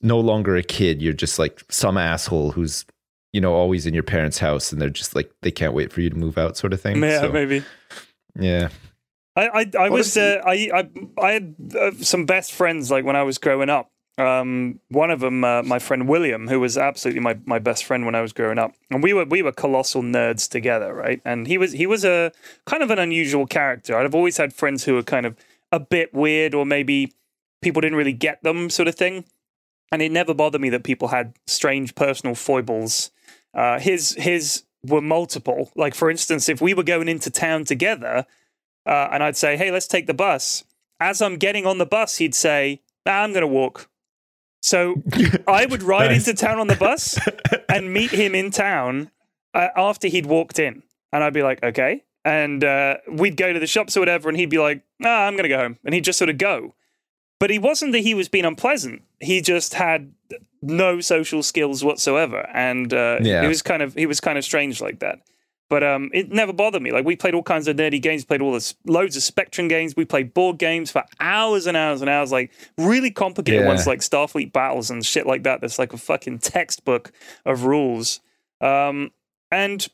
no longer a kid you're just like some asshole who's you know always in your parents house and they're just like they can't wait for you to move out sort of thing yeah, So, maybe. yeah I I, I was uh, I, I I had uh, some best friends like when I was growing up. Um, one of them, uh, my friend William, who was absolutely my, my best friend when I was growing up, and we were we were colossal nerds together, right? And he was he was a kind of an unusual character. I've always had friends who were kind of a bit weird, or maybe people didn't really get them, sort of thing. And it never bothered me that people had strange personal foibles. Uh, his his were multiple. Like for instance, if we were going into town together, uh, and I'd say, "Hey, let's take the bus." As I'm getting on the bus, he'd say, "I'm going to walk." So <laughs> I would ride Nice. into town on the bus <laughs> and meet him in town uh, after he'd walked in, and I'd be like, "Okay." And uh, we'd go to the shops or whatever, and he'd be like, "Nah, I'm going to go home," and he'd just sort of go. But he wasn't that he was being unpleasant. He just had no social skills whatsoever, and uh, Yeah. it was kind of he was kind of strange like that. But um, it never bothered me. Like we played all kinds of nerdy games, played all this loads of Spectrum games. We played board games for hours and hours and hours, like really complicated Yeah. ones like Starfleet battles and shit like that. That's like a fucking textbook of rules. Um, and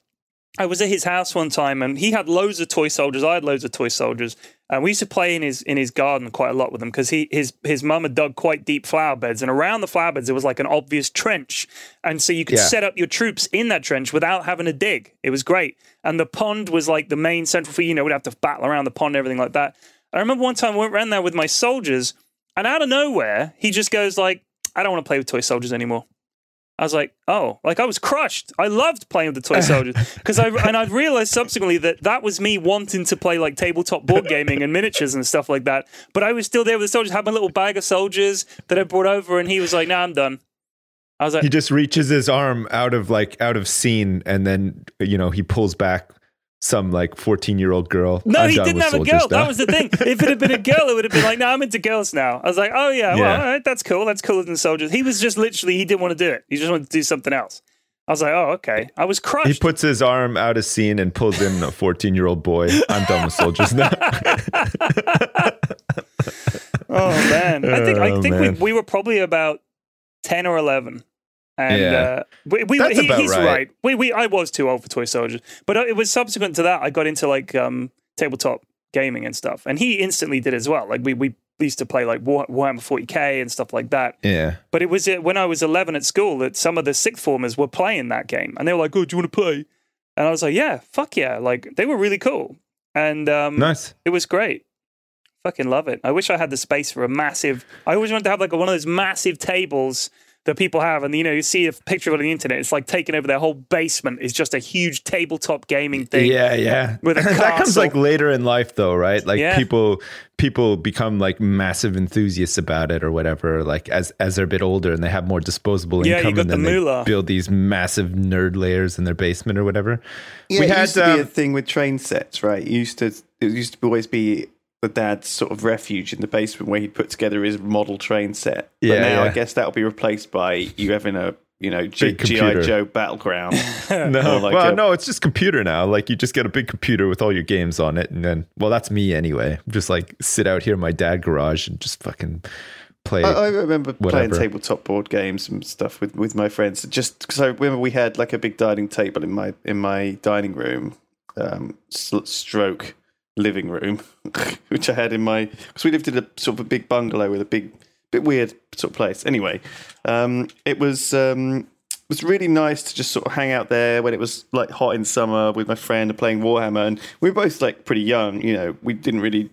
I was at his house one time, and he had loads of toy soldiers. I had loads of toy soldiers, and we used to play in his in his garden quite a lot with them because he his his mum had dug quite deep flower beds, and around the flower beds there was like an obvious trench, and so you could Yeah. set up your troops in that trench without having to dig. It was great, and the pond was like the main central. For you know, we'd have to battle around the pond, and everything like that. I remember one time I went around there with my soldiers, and out of nowhere he just goes like, "I don't want to play with toy soldiers anymore." I was like, oh, like I was crushed. I loved playing with the toy soldiers <laughs> because I and I realized subsequently that that was me wanting to play like tabletop board gaming and miniatures and stuff like that. But I was still there with the soldiers. Had my little bag of soldiers that I brought over, and he was like, "Nah, I'm done." I was like, He just reaches his arm out of like out of scene, and then you know he pulls back some like fourteen year old girl. No, I'm he didn't have a girl. stuff. That was the thing. If it had been a girl, it would have been like, no, I'm into girls now. I was like, oh yeah, well, all right, that's cool. That's cooler than soldiers. He was just literally, he didn't want to do it. He just wanted to do something else. I was like, oh, okay. I was crushed. He puts his arm out of scene and pulls in a 14 year old boy. I'm done with soldiers now. <laughs> oh man, I think I Oh, think we, we were probably about ten or eleven. And Yeah. uh, we, we, That's he- about he's right. right. We, we, I was too old for toy soldiers, but it was subsequent to that I got into like um, tabletop gaming and stuff, and he instantly did as well. Like we we used to play like War- Warhammer 40k and stuff like that. yeah. But it was uh, when I was 11 at school that some of the sixth formers were playing that game, and they were like, "Oh, do you want to play?" And I was like, "Yeah, fuck yeah!" Like they were really cool, and um, Nice. it was great. Fucking love it. I wish I had the space for a massive. I always wanted to have like one of those massive tables that people have, and you know, you see a picture of it on the internet. It's like taking over their whole basement. It's just a huge tabletop gaming thing. Yeah, yeah. With a <laughs> that comes like later in life, though, right? Like Yeah. people, people become like massive enthusiasts about it, or whatever. Like as as they're a bit older and they have more disposable Yeah, income, got and the then they moolah. build these massive nerd layers in their basement or whatever. Yeah, we it had used to be a um, thing with train sets, right? It used to it used to always be the dad's sort of refuge in the basement where he'd put together his model train set. But Yeah, now I guess that'll be replaced by you having a you know G- GI. Joe battleground. <laughs> no, like well, a- no, it's just computer now. Like you just get a big computer with all your games on it, and then, well, that's me anyway. Just like sit out here in my dad garage and just fucking play. I, I remember playing tabletop board games and stuff with, with my friends. Just because I remember we had like a big dining table in my in my dining room, um, stroke living room, <laughs> which I had in my because we lived in a sort of a big bungalow with a big bit weird sort of place. Anyway, um, it was. Um, it was really nice to just sort of hang out there when it was like hot in summer with my friend and playing Warhammer. And we were both like pretty young, you know, we didn't really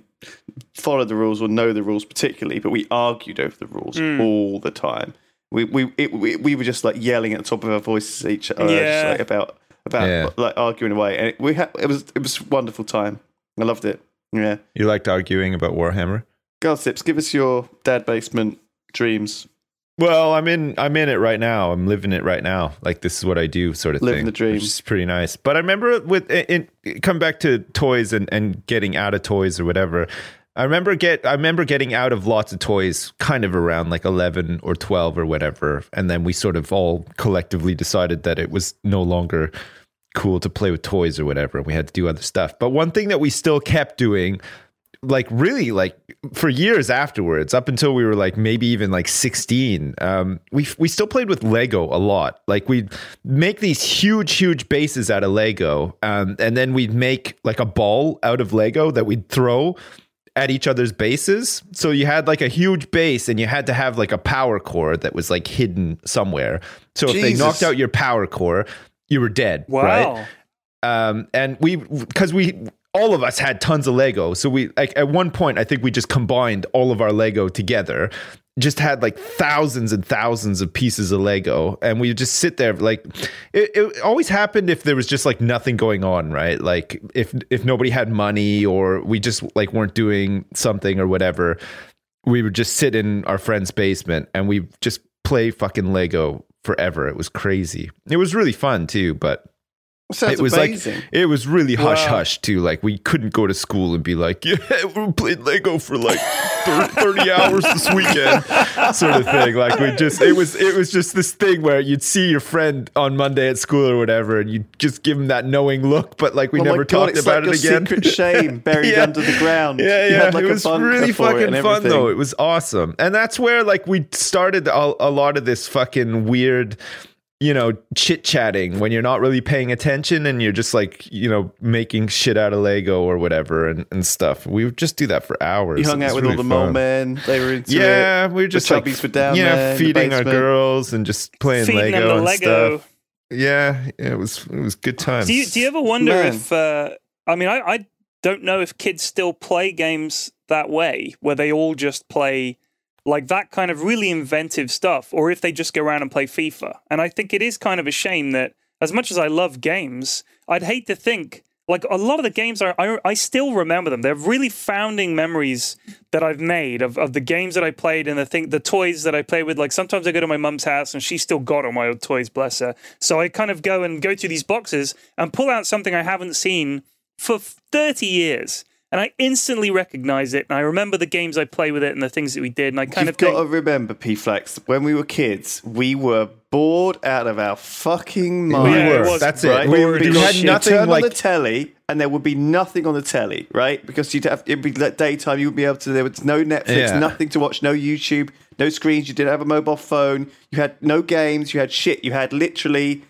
follow the rules or know the rules particularly, but we argued over the rules all the time. We we, it, we we were just like yelling at the top of our voices at each other just, Yeah. like, about about Yeah. like arguing away, and it, we had it was it was a wonderful time. I loved it. Yeah, you liked arguing about Warhammer? Gossips, give us your dad basement dreams. Well, I'm in. I'm in it right now. I'm living it right now. Like this is what I do, sort of Living thing. the dream. which is pretty nice. But I remember with in, in come back to toys and and getting out of toys or whatever. I remember get I remember getting out of lots of toys kind of around like 11 or 12 or whatever and then we sort of all collectively decided that it was no longer cool to play with toys or whatever and we had to do other stuff. But one thing that we still kept doing like really like for years afterwards up until we were like maybe even like 16 um we we still played with lego a lot. Like we'd make these huge huge bases out of lego um and then we'd make like a ball out of lego that we'd throw at each other's bases. So you had like a huge base and you had to have like a power core that was like hidden somewhere. So if they knocked out your power core you were dead right um, and we because we all of us had tons of Lego, so we like at one point I think we just combined all of our Lego together, just had like thousands and thousands of pieces of Lego, and we just sit there. Like it, it always happened if there was just like nothing going on, right? Like if if nobody had money or we just like weren't doing something or whatever, we would just sit in our friend's basement and we just play fucking Lego forever. It was crazy. It was really fun too, but Sounds it was amazing. like it was really hush Wow. hush too. Like we couldn't go to school and be like, yeah, <laughs> we played Lego for like <laughs> thirty hours this weekend, sort of thing. Like we just it was it was just this thing where you'd see your friend on Monday at school or whatever, and you just give him that knowing look, but like we Oh never God, talked about like it again. secret shame <laughs> buried Yeah. under the ground. Yeah, yeah, had like it was really fucking fun everything. though. It was awesome, and that's where like we started a, a lot of this fucking weird, you know, chit chatting when you're not really paying attention and you're just like you know making shit out of Lego or whatever and, and stuff. We would just do that for hours. You hung out with really all the fun. mole men. They were into Yeah, it. we were just the like chubbies were down yeah, there in the feeding our girls and just playing Feeding Lego them the and Lego. stuff. Yeah, yeah, it was it was good times. Do you, do you ever wonder Man. if? Uh, I mean, I, I don't know if kids still play games that way, where they all just play like that kind of really inventive stuff, or if they just go around and play FIFA. And I think it is kind of a shame that, as much as I love games, I'd hate to think like a lot of the games are I, I still remember them. They're really founding memories that I've made of, of the games that I played and the thing the toys that I play with. Like sometimes I go to my mum's house and she's still got all my old toys, bless her. So I kind of go and go through these boxes and pull out something I haven't seen for 30 years. And I instantly recognize it, and I remember the games I play with it and the things that we did, and I kind You've of think, got to remember, P Flex, when we were kids, we were bored out of our fucking we minds. Yeah, were. was That's it. right? We, boring we as had nothing turn like on the telly, and there would be nothing on the telly, right? Because you'd have it'd be like daytime. You would be able to. There was no Netflix, Yeah. nothing to watch, no YouTube, no screens. You didn't have a mobile phone. You had no games. You had shit. You had literally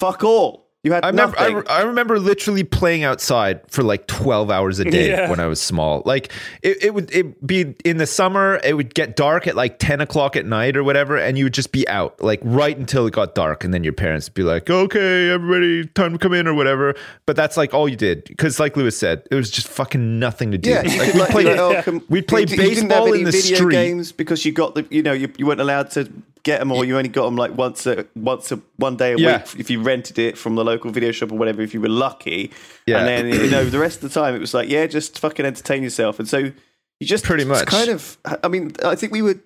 fuck all. You had I remember, nothing. re- I remember literally playing outside for like 12 hours a day Yeah. when I was small. Like it, it would it be in the summer, it would get dark at like 10 o'clock at night or whatever, and you would just be out like right until it got dark. And then your parents would be like, okay, everybody, time to come in or whatever. But that's like all you did. Because like Lewis said, it was just fucking nothing to do. Yeah, like, we'd play, you know, come- we'd play you, you didn't have baseball any in the video street. games because you got the you know you, you weren't allowed to get them or you only got them like once a once a one day a Yeah. week if you rented it from the local video shop or whatever if you were lucky. Yeah. And then you know the rest of the time it was like yeah just fucking entertain yourself and so you just Pretty much. kind of I mean I think we were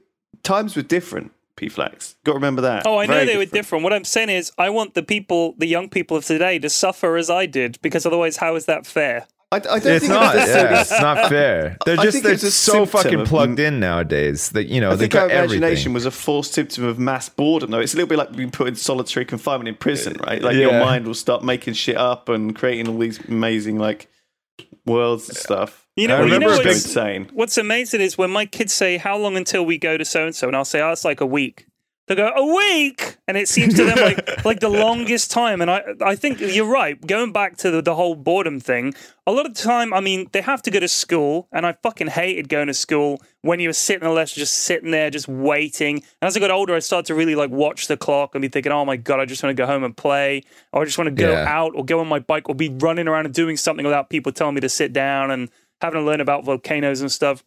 times were different. P Flex, got to remember that. Oh, I know Very they were different. What I'm saying is, I want the people, the young people of today, to suffer as I did, because otherwise, how is that fair? I, I don't It's think not. it was necessarily Yeah, it's not <laughs> fair. They're just they're it's a so symptom fucking of- plugged in nowadays that you know I they think our got imagination everything. was a false symptom of mass boredom, though. It's a little bit like being put in solitary confinement in prison, right? Like your mind will start making shit up and creating all these amazing like worlds and stuff. You know, I you know remember it's what's, insane. what's amazing is when my kids say, "How long until we go to so and so?" and I'll say, "Oh, it's like a week." They go, "A week," and it seems to them like <laughs> like the longest time. And I I think you're right. Going back to the, the whole boredom thing, a lot of the time, I mean, they have to go to school, and I fucking hated going to school when you were sitting on the lesson, just sitting there, just waiting. And as I got older, I started to really like watch the clock and be thinking, "Oh my god, I just want to go home and play, or I just want to go Yeah. out or go on my bike or be running around and doing something without people telling me to sit down and having to learn about volcanoes and stuff."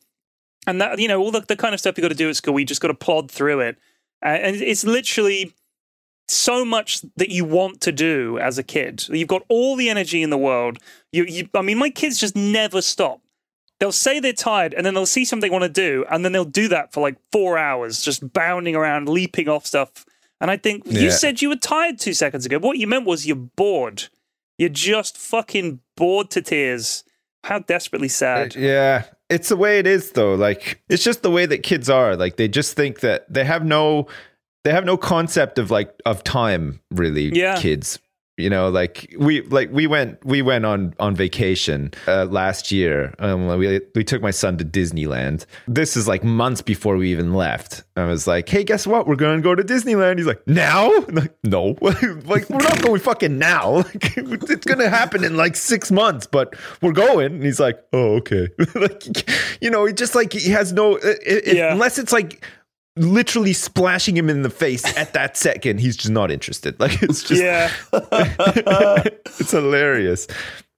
and that you know all the, the kind of stuff you got to do at school we just got to plod through it uh, and it's literally so much that you want to do as a kid. You've got all the energy in the world. You, you i mean my kids just never stop. They'll say they're tired and then they'll see something they want to do and then they'll do that for like four hours just bounding around leaping off stuff. And i think you said you were tired two seconds ago. What you meant was you're bored. You're just fucking bored to tears. How desperately sad. Yeah, it's the way it is though. Like it's just the way that kids are. Like they just think that they have no they have no concept of like of time really Yeah. kids. You know, like we like we went we went on on vacation uh, last year. Um, we we took my son to Disneyland. This is like months before we even left. I was like, "Hey, guess what? We're going to go to Disneyland." He's like, "Now?" <laughs> I'm like, no, <laughs> like we're not going fucking now. <laughs> Like, it's going to happen in like six months, but we're going. And he's like, "Oh, okay." like, you know, he just like he has no it, it- Yeah. unless it's like literally splashing him in the face at that second. He's just not interested. <laughs> Like it's just yeah <laughs> it's hilarious.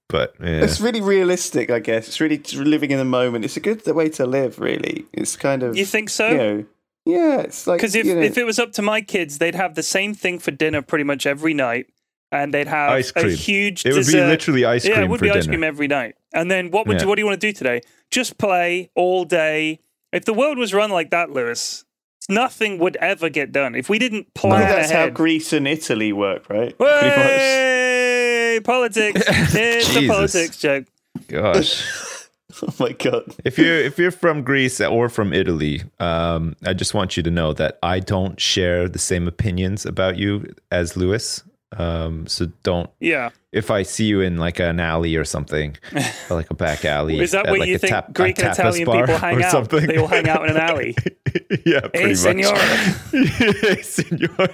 But yeah. It's really realistic, I guess. It's really living in the moment. It's a good way to live, really. It's kind of you think so you know, Yeah, it's like Because if, you know, if it was up to my kids, they'd have the same thing for dinner pretty much every night, and they'd have Ice a huge. It would be literally ice Yeah, cream it would for be ice dinner. cream every night. And then what would Yeah. you? What do you want to do today? Just play all day. If the world was run like that, Lewis, nothing would ever get done. If we didn't I plan think that's how. Greece and Italy work, right? Pretty much. Way! <laughs> Politics. It's a politics joke. Gosh. <laughs> Oh my god. if you're if you're from Greece or from Italy, um, I just want you to know that I don't share the same opinions about you as Lewis. Um, so don't Yeah. if I see you in like an alley or something, <laughs> or like a back alley. Is that at where like you a think tap- Greek and Italian people hang out? Something. They all hang out in an alley. <laughs> yeah, pretty Hey, much. senor. <laughs> hey, senor.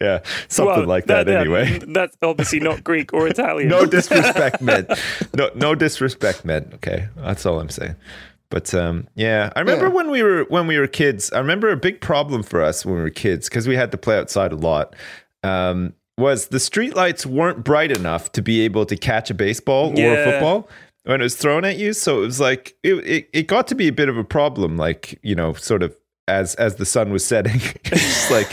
yeah, something Well, like that, anyway. That's obviously not Greek or Italian. no disrespect meant. No, no disrespect meant. Okay, that's all I'm saying. But um, yeah, I remember Yeah. when we were when we were kids. I remember a big problem for us when we were kids because we had to play outside a lot. Um, was the streetlights weren't bright enough to be able to catch a baseball or a football when it was thrown at you. So it was like it, it, it got to be a bit of a problem. Like you know, sort of as as the sun was setting, <laughs> it's like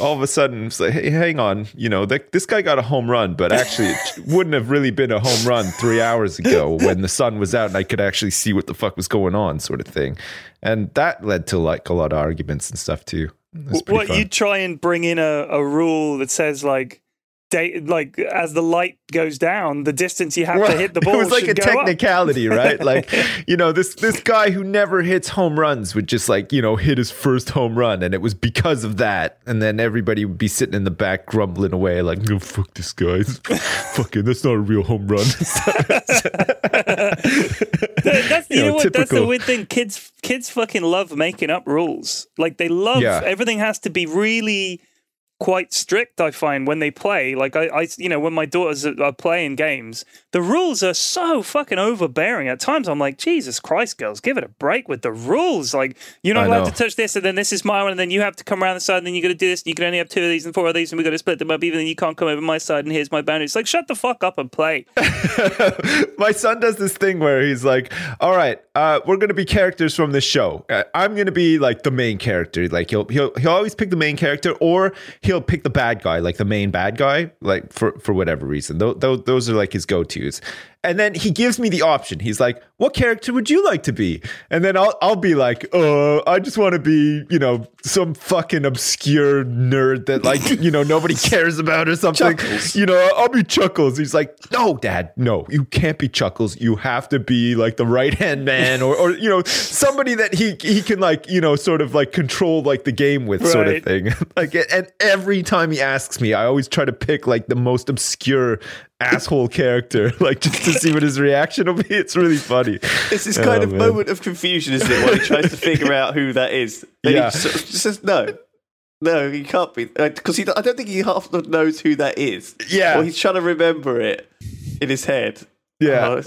all of a sudden it's like, hey, hang on, you know, th- this guy got a home run, but actually it <laughs> wouldn't have really been a home run three hours ago when the sun was out and I could actually see what the fuck was going on, sort of thing. And that led to like a lot of arguments and stuff too. Pretty what fun. you try and bring in a, a rule that says like day like as the light goes down the distance you have Well, to hit the <laughs> ball It was like a technicality, right? Like, <laughs> you know, this this guy who never hits home runs would just like, you know, hit his first home run, and it was because of that. And then everybody would be sitting in the back grumbling away, like, "No, fuck this guy, <laughs> fucking, that's not a real home run." That- that's you know, know, what? That's the weird thing. Kids kids fucking love making up rules. Like they love Yeah. everything has to be really quite strict i find when they play. Like I, I you know when my daughters are are playing games the rules are so fucking overbearing. At times i'm like jesus christ girls give it a break with the rules. Like you're not I allowed know. to touch this and then this is my one and then you have to come around the side and then you got to do this and you can only have two of these and four of these and we got to split them up even then you can't come over my side and here's my boundary it's like shut the fuck up and play. <laughs> My son does this thing where he's like, "All right, uh, we're gonna be characters from this show. Uh, I'm gonna be like the main character. Like he'll he'll he'll always pick the main character, or he'll pick the bad guy, like the main bad guy, like for for whatever reason. Those those are like his go tos. And then he gives me the option. He's like, "What character would you like to be?" And then I'll I'll be like, "Uh, I just want to be, you know, some fucking obscure nerd that like, you know, nobody <laughs> cares about or something. Chuckles. You know, I'll be Chuckles." He's like, "No, Dad, no, you can't be Chuckles. You have to be like the right hand man, or or you know, somebody that he he can like, you know, sort of like control like the game with, sort of thing. <laughs> like, and every time he asks me, I always try to pick like the most obscure." Asshole character <laughs> like just to see what his reaction will be it's really funny It's this kind Oh, of man. moment of confusion, isn't it? While he tries to figure out who that is. Then Yeah. he sort of just says, no. No, he can't be. Because he, I don't think he half knows who that is. Yeah. Or he's trying to remember it in his head. Yeah. Uh,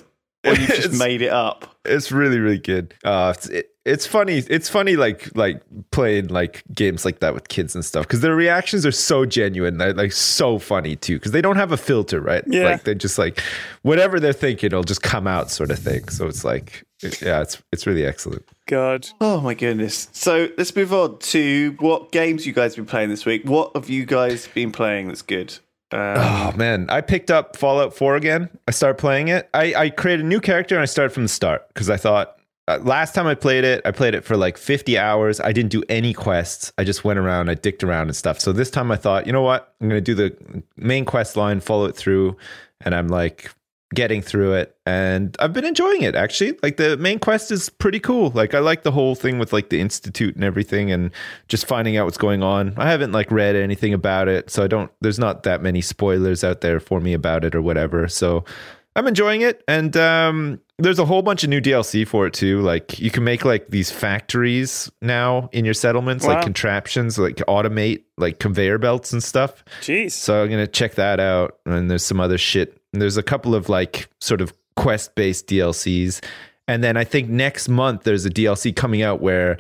or you've just <laughs> made it up. it's really really good uh it's, it, it's funny it's funny like like playing like games like that with kids and stuff because their reactions are so genuine they're like so funny too because they don't have a filter right Yeah. like they're just like whatever they're thinking it'll just come out sort of thing so it's like it- yeah it's it's really excellent god Oh my goodness. So let's move on to what games you guys have been playing this week. What have you guys been playing that's good? Um, Oh man, I picked up Fallout 4 again. I started playing it. I, I created a new character and I started from the start because I thought uh, last time I played it, I played it for like 50 hours. I didn't do any quests. I just went around, I dicked around and stuff. So this time I thought, you know what? I'm going to do the main quest line, follow it through. And I'm like getting through it. And I've been enjoying it actually. Like the main quest is pretty cool. Like I like the whole thing with like the Institute and everything and just finding out what's going on. I haven't like read anything about it. So I don't, there's not that many spoilers out there for me about it or whatever. So I'm enjoying it. And um, there's a whole bunch of new DLC for it too. Like you can make like these factories now in your settlements, Wow. like contraptions, like automate like conveyor belts and stuff. jeez So I'm gonna check that out. And there's some other shit. And there's a couple of like sort of quest based DLCs. And then I think next month there's a DLC coming out where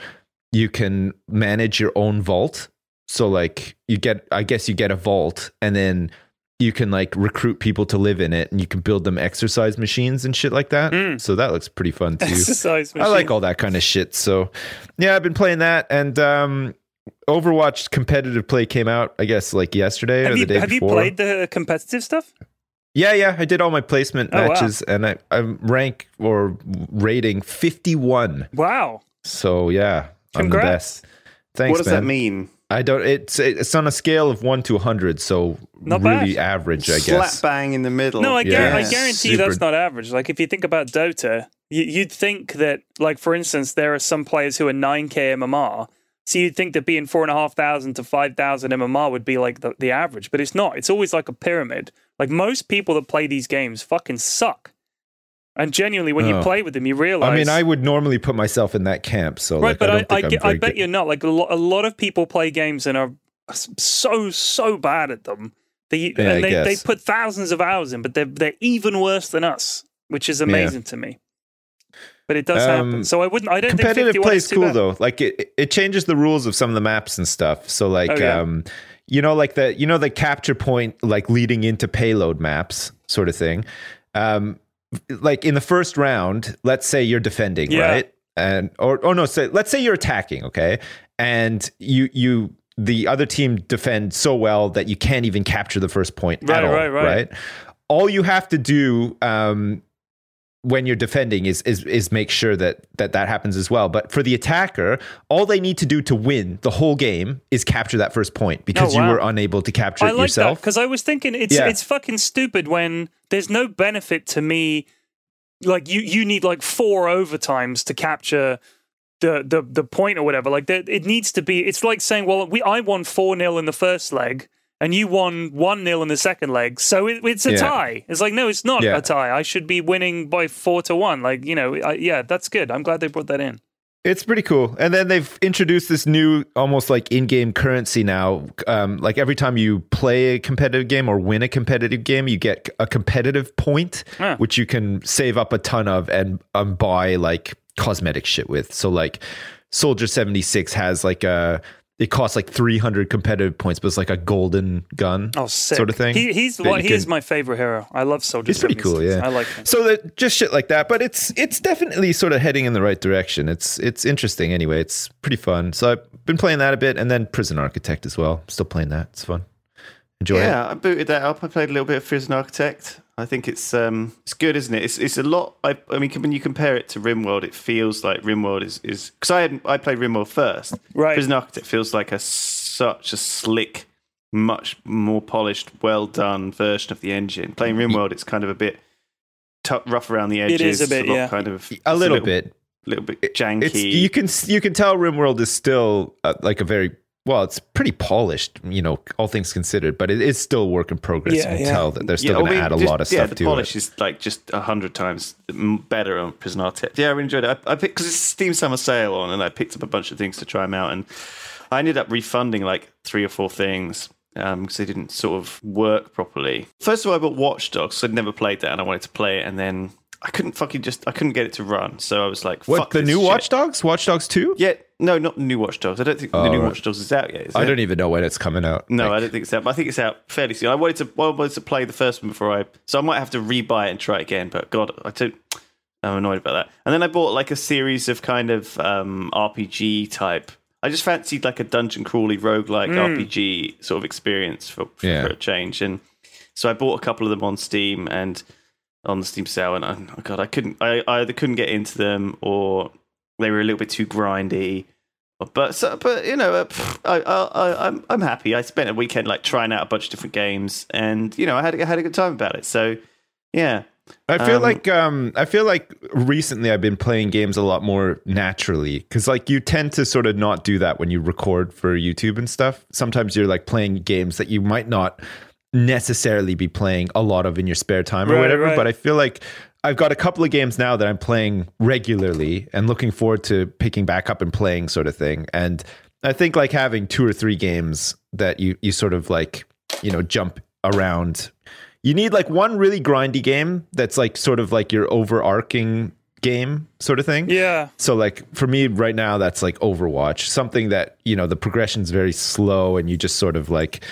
you can manage your own vault. So like you get I guess you get a vault and then you can like recruit people to live in it and you can build them exercise machines and shit like that. So that looks pretty fun too. Exercise I like all that kind of shit. So yeah, I've been playing that and um Overwatch competitive play came out, I guess, like yesterday or the you day have you played the competitive stuff? Yeah, yeah, I did all my placement Oh, wow. matches, and I, I'm rank or rating 51. Wow. So yeah, I'm the Congrats. best. Thanks, what does man. that mean? I don't. It's it's on a scale of one to 100, so Not really bad. average, I Slap guess. Slap bang in the middle. No, I, Yeah. guar- I guarantee you that's not average. Like if you think about Dota, you, you'd think that, like for instance, there are some players who are 9k MMR. So you'd think that being four and a half thousand to five thousand MMR would be like the, the average, but it's not. It's always like a pyramid. Like most people that play these games fucking suck. And genuinely, when you Oh. play with them, you realize. I mean, I would normally put myself in that camp, so right, like, but I I, don't I, think I, ge- am I bet good. you're not. Like a lot, a lot of people play games and are so so bad at them. They Yeah, and they, they put thousands of hours in, but they're they're even worse than us, which is amazing to me. But it does happen. Um, So I wouldn't. I don't think competitive 51 play is cool bad. though like it it changes the rules of some of the maps and stuff. so like Oh, yeah. um you know like the you know the capture point like leading into payload maps sort of thing um like in the first round let's say you're defending Yeah. right and or oh no say let's say you're attacking okay and you you the other team defend so well that you can't even capture the first point Right, at all right, right. all you have to do um when you're defending is is is make sure that that that happens as well. But for the attacker, all they need to do to win the whole game is capture that first point because Oh, wow. you were unable to capture I it like yourself. because I was thinking it's Yeah. it's fucking stupid when there's no benefit to me. Like you, you need like four overtimes to capture the the the point or whatever. Like there, it needs to be. It's like saying, well, we I won four 0 in the first leg. And you won one 0 in the second leg, so it, it's a Yeah. tie. It's like no, it's not Yeah. a tie. I should be winning by four to one. Like you know, I, yeah, that's good. I'm glad they brought that in. It's pretty cool. And then they've introduced this new, almost like in-game currency now. Um, like every time you play a competitive game or win a competitive game, you get a competitive point, Ah. which you can save up a ton of and um, buy like cosmetic shit with. So like Soldier seventy six has like a. It costs like 300 competitive points, but it's like a golden gun Oh, sick. sort of thing. He, he's that what you he is my favorite hero. I love Soldier. It's pretty cool, 76. yeah. I like him. So that just shit like that, but it's it's definitely sort of heading in the right direction. It's it's interesting anyway. It's pretty fun. So I've been playing that a bit, and then Prison Architect as well. Still playing that. It's fun. Enjoy it. Yeah, I booted that up. I played a little bit of Prison Architect. I think it's um it's good, isn't it? It's it's a lot. I I mean, when you compare it to RimWorld, it feels like RimWorld is is because I had, I played RimWorld first. Right. Prison Architect feels like a such a slick, much more polished, well done version of the engine. Playing RimWorld, it's kind of a bit tough, rough around the edges. It is a bit, lot yeah. kind of A it's little bit. little bit janky. It's you can you can tell RimWorld is still uh, like a very well. It's pretty polished, you know, all things considered, but it is still a work in progress. Yeah, you can yeah. tell that they're still I going to mean, add a just- lot of yeah, stuff the to polish it. is like just a hundred times better on Prison Architect. Yeah, I enjoyed it. I, I picked because it's Steam Summer Sale on, and I picked up a bunch of things to try them out, and I ended up refunding like three or four things um, because they didn't sort of work properly. First of all, I bought Watch Dogs. 'cause I'd never played that, and I wanted to play it, and then I couldn't fucking just I couldn't get it to run. So I was like, What Fuck the this new shit. Watch Dogs? Watch Dogs Two? Yeah, no, not the new Watch Dogs. I don't think the Oh, new right. Watch Dogs is out yet. Is I it? don't even know when it's coming out. No, Like, I don't think it's out. But I think it's out fairly soon. I wanted to, well, I wanted to play the first one before I, so I might have to rebuy it and try it again. But God, I don't. I'm annoyed about that. And then I bought like a series of kind of um, RPG type. I just fancied like a dungeon crawly roguelike RPG sort of experience for, for, Yeah. for a change. And so I bought a couple of them on Steam and on the Steam sale. And I, oh God, I couldn't. I, I either couldn't get into them or they were a little bit too grindy. But so, but you know, uh, I, I, I, I'm I'm happy. I spent a weekend like trying out a bunch of different games, and you know, I had I had a good time about it. So, yeah, I feel Um, like um, I feel like recently I've been playing games a lot more naturally because like you tend to sort of not do that when you record for YouTube and stuff. Sometimes you're like playing games that you might not necessarily be playing a lot of in your spare time or Right, whatever. right. But I feel like I've got a couple of games now that I'm playing regularly and looking forward to picking back up and playing sort of thing. And I think like having two or three games that you you sort of like you know jump around you need like one really grindy game that's like sort of like your overarching game sort of thing. Yeah. So like for me right now that's like Overwatch, something that, you know, the progression's very slow and you just sort of like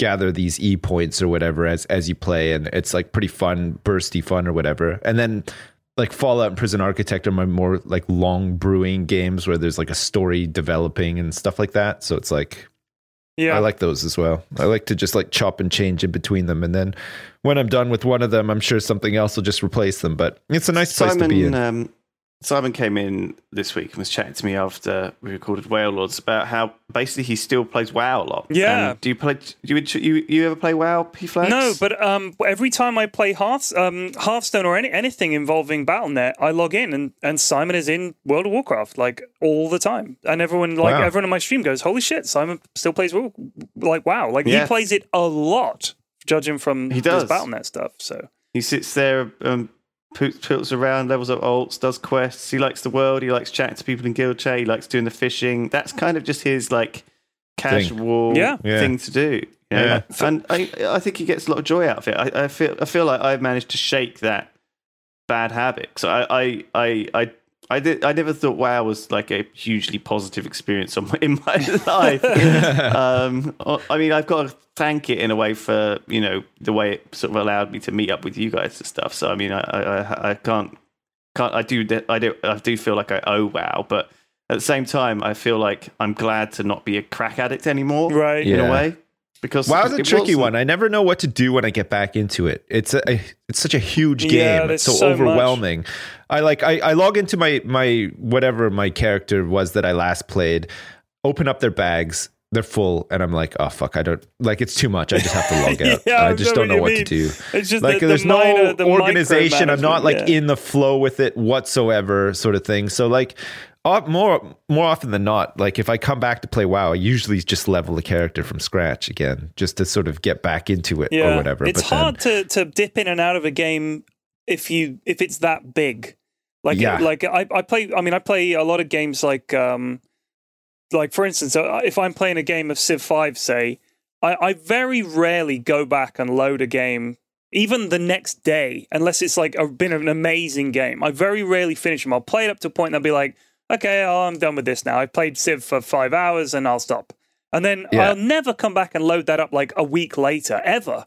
gather these e points or whatever as as you play, and it's like pretty fun, bursty fun or whatever. And then like Fallout and Prison Architect are my more like long brewing games where there's like a story developing and stuff like that. So it's like Yeah. I like those as well. I like to just like chop and change in between them, and then when I'm done with one of them, I'm sure something else will just replace them. But it's a nice place to be in. Um, Simon came in this week and was chatting to me after we recorded Whale Lords about how basically he still plays WoW a lot. Yeah. And do you play? Do you you you ever play WoW? P Flags? No, but um, every time I play Hearth, um, Hearthstone or any, anything involving BattleNet, I log in and, and Simon is in World of Warcraft like all the time, and everyone like Wow. everyone on my stream goes, "Holy shit, Simon still plays Wo- like wow!" Like Yeah. he plays it a lot, judging from He his does. BattleNet stuff. So he sits there, um, poots, poots around, levels up alts, does quests. He likes the world. He likes chatting to people in guild chat. He likes doing the fishing. That's kind of just his like casual Yeah. Yeah. thing to do. you know? Yeah. and I, I think he gets a lot of joy out of it. I, I feel, I feel like I've managed to shake that bad habit. So I, I, I, I, I did. I never thought WoW was like a hugely positive experience on my, <laughs> in my life. <laughs> um, I mean, I've got to thank it in a way for you know the way it sort of allowed me to meet up with you guys and stuff. So I mean, I, I, I can't, can't. I do. I do. I do feel like I owe WoW, but at the same time, I feel like I'm glad to not be a crack addict anymore. right, In Yeah. a way, because WoW's a tricky one. I never know what to do when I get back into it. It's a, it's such a huge game. Yeah, it's so, so much. overwhelming. I like I, I log into my my whatever my character was that I last played, open up their bags, they're full, and I'm like, oh fuck, I don't like it's too much. I just have to log <laughs> out. Yeah, I just don't know what what to do. It's just like the, there's the no minor, the organization. I'm not like yeah. in the flow with it whatsoever, sort of thing. So like. Uh, more more often than not, like if I come back to play WoW, I usually just level the character from scratch again, just to sort of get back into it or whatever. It's but then- hard to to dip in and out of a game if you if it's that big. Like Yeah. like I, I play I mean I play a lot of games like um like for instance uh, if I'm playing a game of Civ 5 say I, I very rarely go back and load a game even the next day unless it's like a, been an amazing game. I very rarely finish them. I'll play it up to a point and I'll be like okay oh, I'm done with this now. I've played Civ for 5 hours and I'll stop. And then Yeah. I'll never come back and load that up like a week later ever.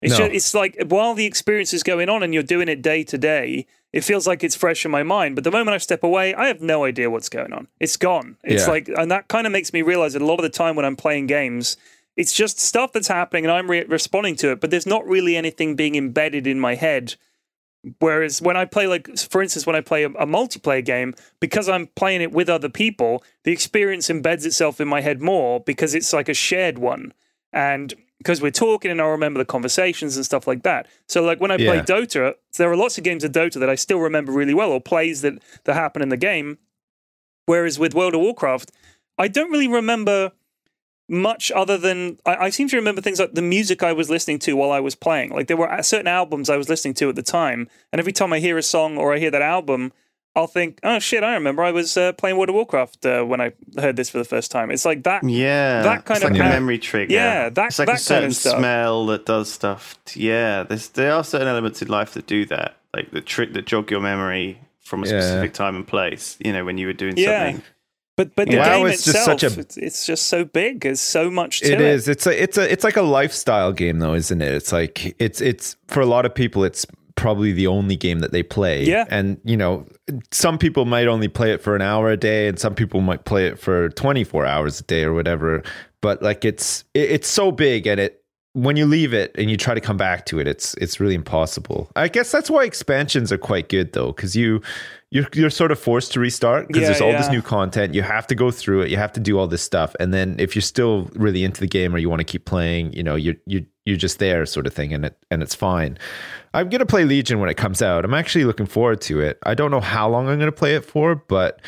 It's No. just, it's like while the experience is going on and you're doing it day to day, it feels like it's fresh in my mind. But the moment I step away, I have no idea what's going on. It's gone. It's Yeah. like, and that kind of makes me realize that a lot of the time when I'm playing games, it's just stuff that's happening and I'm re- responding to it, but there's not really anything being embedded in my head. Whereas when I play, like for instance, when I play a, a multiplayer game, because I'm playing it with other people, the experience embeds itself in my head more because it's like a shared one, and because we're talking and I remember the conversations and stuff like that. So, like when I play Dota, there are lots of games of Dota that I still remember really well, or plays that that happen in the game. Whereas with World of Warcraft, I don't really remember much other than I, I seem to remember things like the music I was listening to while I was playing. Like there were certain albums I was listening to at the time, and every time I hear a song or I hear that album, I'll think, "Oh shit, I remember I was uh, playing World of Warcraft uh, when I heard this for the first time." It's like that. Yeah, That kind it's of like a app- memory trigger. Yeah, that- it's like that a kind certain of stuff. smell that does stuff. yeah, there's there are certain elements in life that do that, like the trick that jog your memory from a Yeah. specific time and place. You know, when you were doing Yeah. something. But but the WoW game is just itself, such a- it's, it's just so big. There's so much to It it. is. It's a. It's a. It's like a lifestyle game, though, isn't it? It's like it's. It's for a lot of people. It's probably the only game that they play. Yeah. And you know, some people might only play it for an hour a day, and some people might play it for twenty four hours a day or whatever. But like, it's it, it's so big, and it when you leave it and you try to come back to it, it's it's really impossible. I guess that's why expansions are quite good though, because you. You're, you're sort of forced to restart because Yeah, there's all this new content. You have to go through it. You have to do all this stuff, and then if you're still really into the game or you want to keep playing, you know, you you you're just there, sort of thing, and it and it's fine. I'm gonna play Legion when it comes out. I'm actually looking forward to it. I don't know how long I'm gonna play it for, but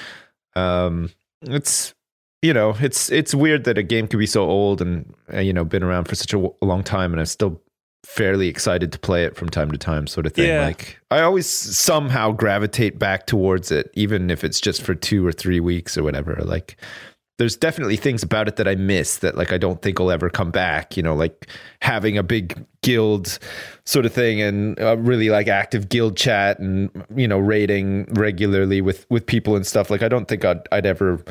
um, it's you know, it's it's weird that a game could be so old and uh, you know been around for such a w- long time, and I'm still fairly excited to play it from time to time, sort of thing. Yeah. Like I always somehow gravitate back towards it, even if it's just for two or three weeks or whatever. Like there's definitely things about it that I miss that like I don't think will ever come back. You know, like having a big guild sort of thing and a really like active guild chat and you know raiding regularly with with people and stuff. Like I don't think I'd I'd ever.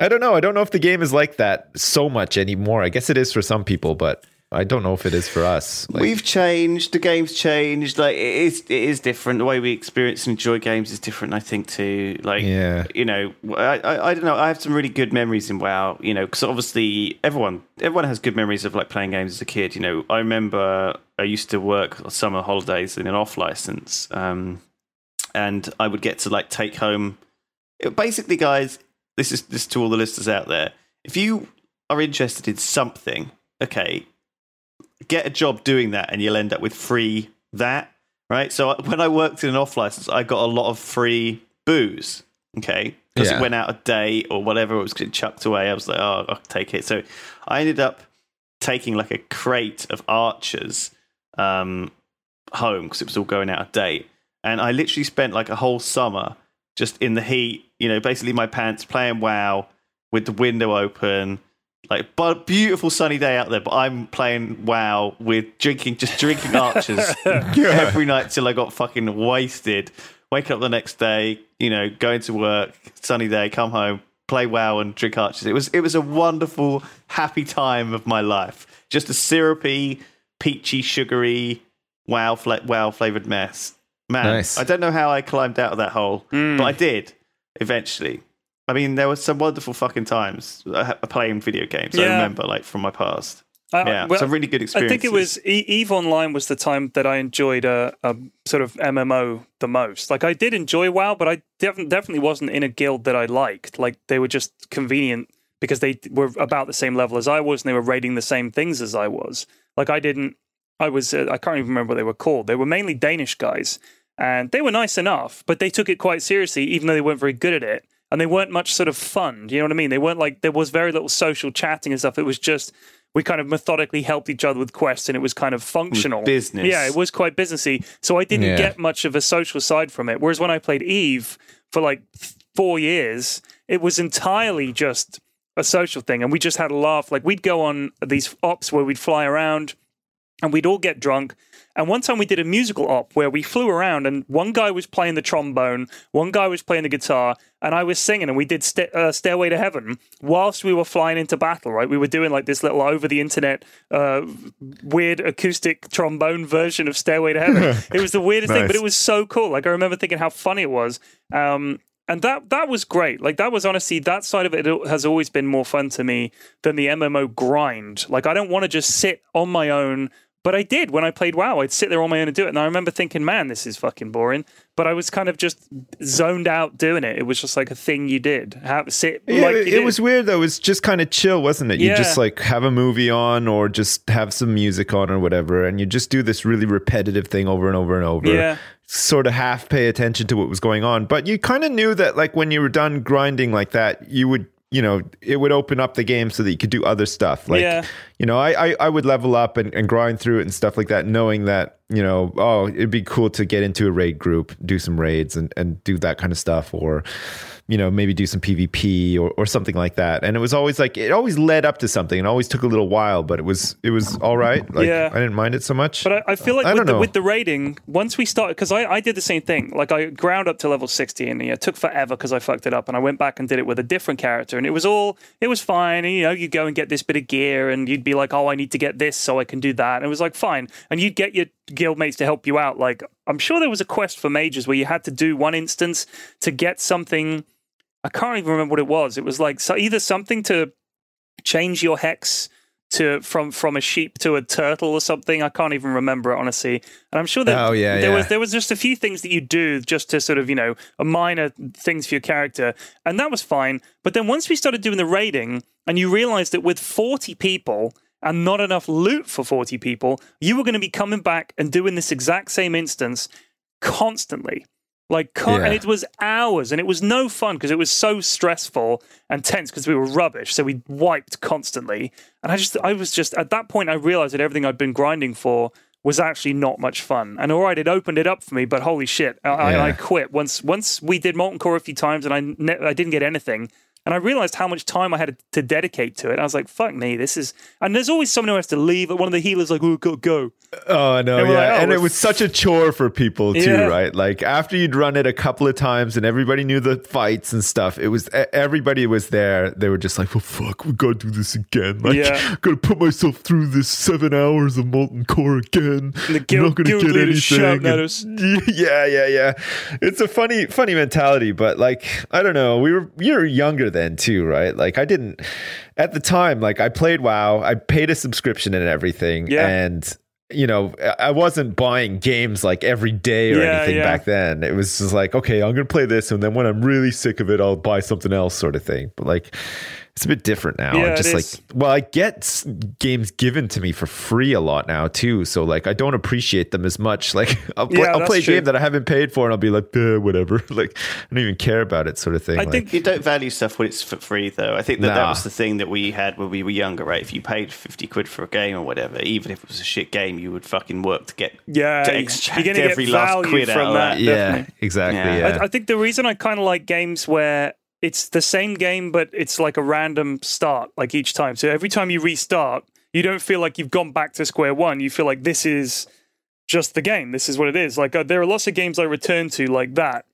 I don't know. I don't know if the game is like that so much anymore. I guess it is for some people, but I don't know if it is for us. Like, We've changed. The game's changed. Like it is, it is different. The way we experience and enjoy games is different. I think too. Like, Yeah. you know, I, I, I don't know. I have some really good memories in WoW. You know, because obviously everyone, everyone has good memories of like playing games as a kid. You know, I remember I used to work summer holidays in an off license, um, and I would get to like take home. Basically, guys, this is this is to all the listeners out there. If you are interested in something, okay, get a job doing that and you'll end up with free that, right? So when I worked in an off license, I got a lot of free booze, okay? Because Yeah. it went out a day or whatever, it was getting chucked away. I was like, oh, I'll take it. So I ended up taking like a crate of archers um, home because it was all going out of date. And I literally spent like a whole summer just in the heat, you know, basically my pants playing WoW with the window open, like but beautiful sunny day out there. But I'm playing WoW with drinking, just drinking <laughs> archers every night till I got fucking wasted. Waking up the next day, you know, going to work, sunny day, come home, play WoW and drink archers. It was it was a wonderful, happy time of my life. Just a syrupy, peachy, sugary WoW fla- WoW flavored mess. Man, Nice. I don't know how I climbed out of that hole, but I did eventually. I mean, there were some wonderful fucking times uh, playing video games. I remember, like from my past. I- yeah, well, some really good experience. I think it was E- Eve Online was the time that I enjoyed a, a sort of MMO the most. Like I did enjoy WoW, but I def- definitely wasn't in a guild that I liked. Like they were just convenient because they were about the same level as I was, and they were raiding the same things as I was. Like I didn't. I was. Uh, I can't even remember what they were called. They were mainly Danish guys, and they were nice enough, but they took it quite seriously, even though they weren't very good at it. And they weren't much sort of fun. You know what I mean? They weren't like there was very little social chatting and stuff. It was just we kind of methodically helped each other with quests, and it was kind of functional business. Yeah, it was quite businessy. So I didn't Yeah. get much of a social side from it. Whereas when I played Eve for like four years, it was entirely just a social thing, and we just had a laugh. Like we'd go on these ops where we'd fly around and we'd all get drunk. And one time we did a musical op where we flew around, and one guy was playing the trombone, one guy was playing the guitar, and I was singing, and we did sta uh, "Stairway to Heaven" whilst we were flying into battle. Right, we were doing like this little over the internet, uh, weird acoustic trombone version of "Stairway to Heaven." <laughs> it was the weirdest thing, but it was so cool. Like I remember thinking how funny it was. Um, and that that was great. Like that was honestly that side of it has always been more fun to me than the MMO grind. Like I don't want to just sit on my own, but I did when I played WoW. I'd sit there on my own and do it. And I remember thinking, man, this is fucking boring. But I was kind of just zoned out doing it. It was just like a thing you did. Have sit Yeah, like it, was weird though. It was just kind of chill, wasn't it? You just like have a movie on or just have some music on or whatever, and you just do this really repetitive thing over and over and over. Yeah. Sort of half pay attention to what was going on, but you kind of knew that like when you were done grinding like that, you would. You know, it would open up the game so that you could do other stuff. Like, Yeah. You know, I, I, I would level up and, and grind through it and stuff like that, knowing that, you know, oh, it'd be cool to get into a raid group, do some raids and, and do that kind of stuff. Or, you know, maybe do some PvP or, or something like that. And it was always like it always led up to something. It always took a little while, but it was it was all right. Like Yeah. I didn't mind it so much. But I, I feel like I with the, with the raiding, once we started, because I, I did the same thing. Like I ground up to level 60 and yeah, it took forever because I fucked it up. And I went back and did it with a different character. And it was all, it was fine. And you know, you go and get this bit of gear and you'd be like, oh, I need to get this so I can do that. And it was like, fine. And you'd get your guildmates to help you out. Like, I'm sure there was a quest for mages where you had to do one instance to get something. I can't even remember what it was. It was like so either something to change your hex to from from a sheep to a turtle or something. I can't even remember it honestly. And I'm sure that Oh, yeah, there yeah. was there was just a few things that you do just to sort of you know a minor things for your character, and that was fine. But then once we started doing the raiding, and you realized that with 40 people. And not enough loot for 40 people, you were going to be coming back and doing this exact same instance constantly. Like, Yeah. and it was hours, and it was no fun because it was so stressful and tense because we were rubbish. So we wiped constantly, and I just, I was just at that point, I realized that everything I'd been grinding for was actually not much fun. And all right, it opened it up for me, but holy shit, I, I, I quit once. Once we did molten core a few times, and I, ne- I didn't get anything. And I realized how much time I had to dedicate to it. I was like, fuck me, this is. And there's always someone who has to leave. One of the healers, like, oh, go, go. Oh no, And yeah, like, oh, and it was such a chore for people too, Yeah. right? Like after you'd run it a couple of times and everybody knew the fights and stuff, it was everybody was there. They were just like, "Well, fuck, we gotta do this again. Like, Yeah. gotta put myself through this seven hours of molten core again. And the I'm not gonna guild get anything." And- <laughs> Yeah, yeah, yeah. It's a funny, funny mentality, but like, I don't know. We were you were then too, right? Like, I didn't at the time. Like, I played WoW. I paid a subscription and everything, Yeah. and you know, I- I wasn't buying games like every day or Yeah, anything yeah. back then. It was just like, okay, I'm gonna play this, and then when I'm really sick of it, I'll buy something else, sort of thing. But like. It's a bit different now. Yeah, I'm it just like, is. well, I get games given to me for free a lot now too. So like, I don't appreciate them as much. <laughs> Like, I'll, play, Yeah, I'll that's play a true. game that I haven't paid for, and I'll be like, "Eh, whatever. <laughs> Like, I don't even care about it, sort of thing. I like, think You don't value stuff when it's for free, though. I think that that was the thing that we had when we were younger, right? If you paid 50 quid for a game or whatever, even if it was a shit game, you would fucking work to get Yeah, to you're extract gonna get every last quid from out of that. that. yeah, definitely. exactly. Yeah. Yeah, I, I think the reason I kind of like games where it's the same game, but it's like a random start, like each time. So every time you restart, you don't feel like you've gone back to square one. You feel like this is just the game. This is what it is. Like uh, there are lots of games I return to like that.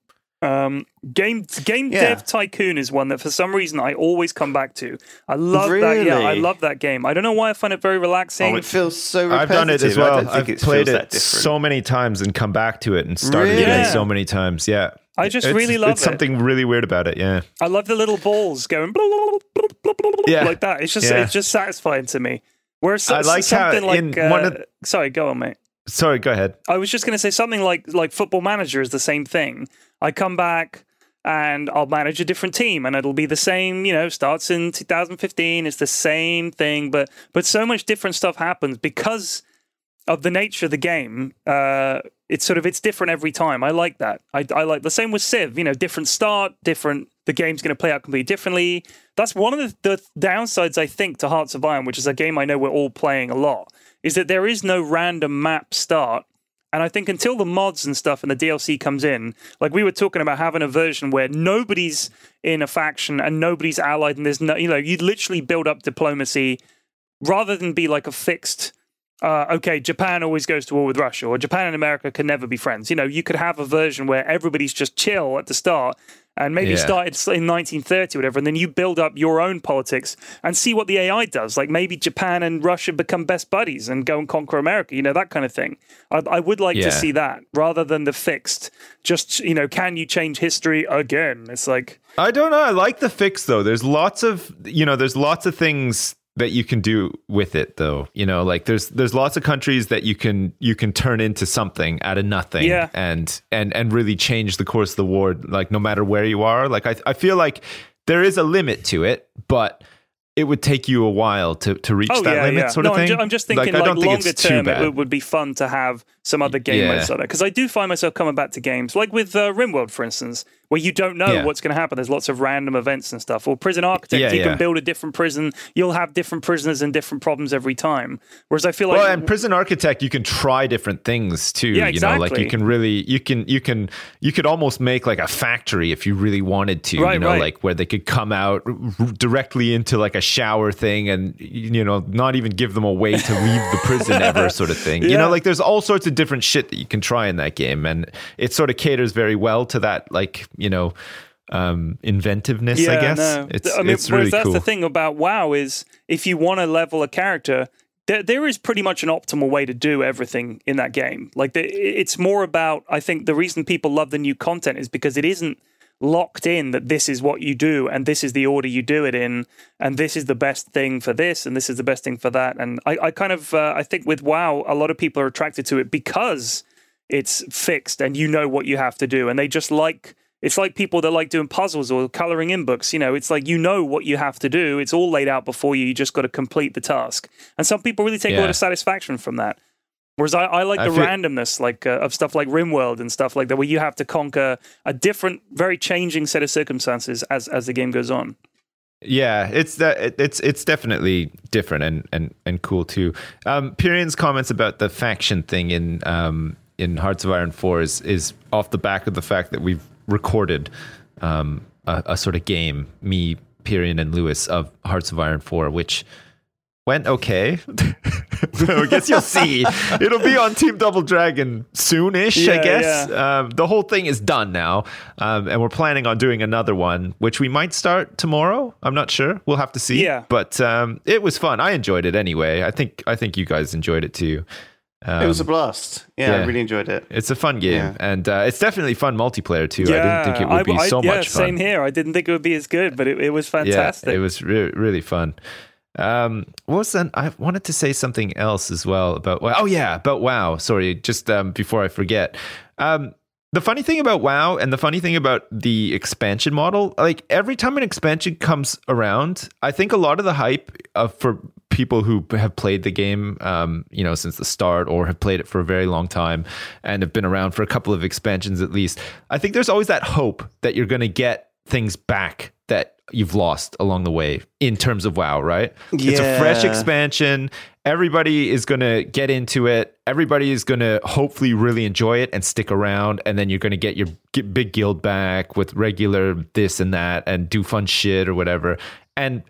Um, game Game Yeah. Dev Tycoon is one that for some reason I always come back to. I love that. Yeah, I love that game. I don't know why I find it very relaxing. Oh, it feels so I've repetitive. done it as well. don't I've it played feels it so many times and come back to it and started Really? again Yeah. so many times. Yeah, I just It's- really love it's it. something really weird about it. Yeah, I love the little balls going Yeah. like that. It's just Yeah. it's just satisfying to me. Whereas so- I like how something like in uh, one of- sorry, go on, mate. sorry. Go ahead. I was just going to say something like like Football Manager is the same thing. I come back and I'll manage a different team, and it'll be the same. You know, starts in 2015. It's the same thing, but but so much different stuff happens because of the nature of the game. Uh, it's sort of it's different every time. I like that. I, I like the same with Civ. You know, different start, different. The game's going to play out completely differently. That's one of the, the downsides I think to Hearts of Iron, which is a game I know we're all playing a lot, is that there is no random map start. And I think until the mods and stuff and the DLC comes in, like we were talking about having a version where nobody's in a faction and nobody's allied, and there's no, you know, you'd literally build up diplomacy rather than be like a fixed uh, okay, Japan always goes to war with Russia, or Japan and America can never be friends. You know, you could have a version where everybody's just chill at the start, and maybe Yeah. started in 1930 or whatever, and then you build up your own politics and see what the AI does. Like maybe Japan and Russia become best buddies and go and conquer America. You know, that kind of thing. I, I would like Yeah. to see that rather than the fixed. Just you know, can you change history again? It's like I don't know. I like the fix though. There's lots of you know, there's lots of things that you can do with it though. You know, like there's there's lots of countries that you can you can turn into something out of nothing Yeah. and and and really change the course of the war like no matter where you are. Like I I feel like there is a limit to it, but it would take you a while to, to reach Oh that yeah, limit yeah. sort no, of thing. I'm, ju- I'm just thinking like, think longer term, it would, be fun to have some other game Yeah. modes like that because I do find myself coming back to games like with uh, RimWorld, for instance, where you don't know Yeah. what's going to happen. There's lots of random events and stuff. Or Prison Architect, Yeah, you yeah. can build a different prison. You'll have different prisoners and different problems every time. Whereas I feel like well, and prison architect, you can try different things too. Yeah, You know, like you can really, you can, you can, you could almost make like a factory if you really wanted to. Right, you know, right. like where they could come out r- directly into like a shower thing, and you know, not even give them a way to leave the prison ever, <laughs> sort of thing. You know, like there's all sorts of different shit that you can try in that game, and it sort of caters very well to that, like you know. Um, inventiveness, I guess. No. It's I mean, it's really that's cool. the thing about WoW is if you want to level a character, there, there is pretty much an optimal way to do everything in that game. Like the, it's more about I think the reason people love the new content is because it isn't locked in that this is what you do and this is the order you do it in and this is the best thing for this and this is the best thing for that and i, I kind of uh, i think with wow a lot of people are attracted to it because it's fixed and you know what you have to do and they just like it's like people that like doing puzzles or coloring in books you know it's like you know what you have to do. It's all laid out before you. You just got to complete the task. And some people really take a lot of satisfaction from that. Whereas i, I like I the feel- randomness like uh, of stuff like rimworld and stuff like that where you have to conquer a different very changing set of circumstances as as the game goes on. Yeah, it's that it's it's definitely different and and and cool too. Um, Pyrion's comments about the faction thing in um, in Hearts of Iron Four is is off the back of the fact that we've recorded um, a, a sort of game, me Hyperion and Lewis of Hearts of Iron 4, which went okay. <laughs> I guess you'll see. It'll be on Team Double Dragon soonish, I Yeah, guess. Um, the whole thing is done now. Um, and we're planning on doing another one, which we might start tomorrow. I'm not sure. We'll have to see. Yeah. But um, it was fun. I enjoyed it anyway. I think I think you guys enjoyed it too. Um, it was a blast. Yeah, I really enjoyed it. it's a fun game, Yeah. and uh, it's definitely fun multiplayer too. Yeah, I didn't think it would be I- I- so yeah, much fun. Same here. I didn't think it would be as good, but it, it was fantastic. Yeah, it was re- really fun. Um, what was that? I wanted to say something else as well about. Oh yeah, about WoW. Sorry, just um, before I forget. Um, the funny thing about WoW and the funny thing about the expansion model, like every time an expansion comes around, I think a lot of the hype of for people who have played the game, um, you know, since the start or have played it for a very long time and have been around for a couple of expansions at least, I think there's always that hope that you're going to get things back that you've lost along the way in terms of WoW, right? It's a fresh expansion. Everybody is going to get into it. Everybody is going to hopefully really enjoy it and stick around. And then you're going to get your big guild back with regular this and that and do fun shit or whatever. And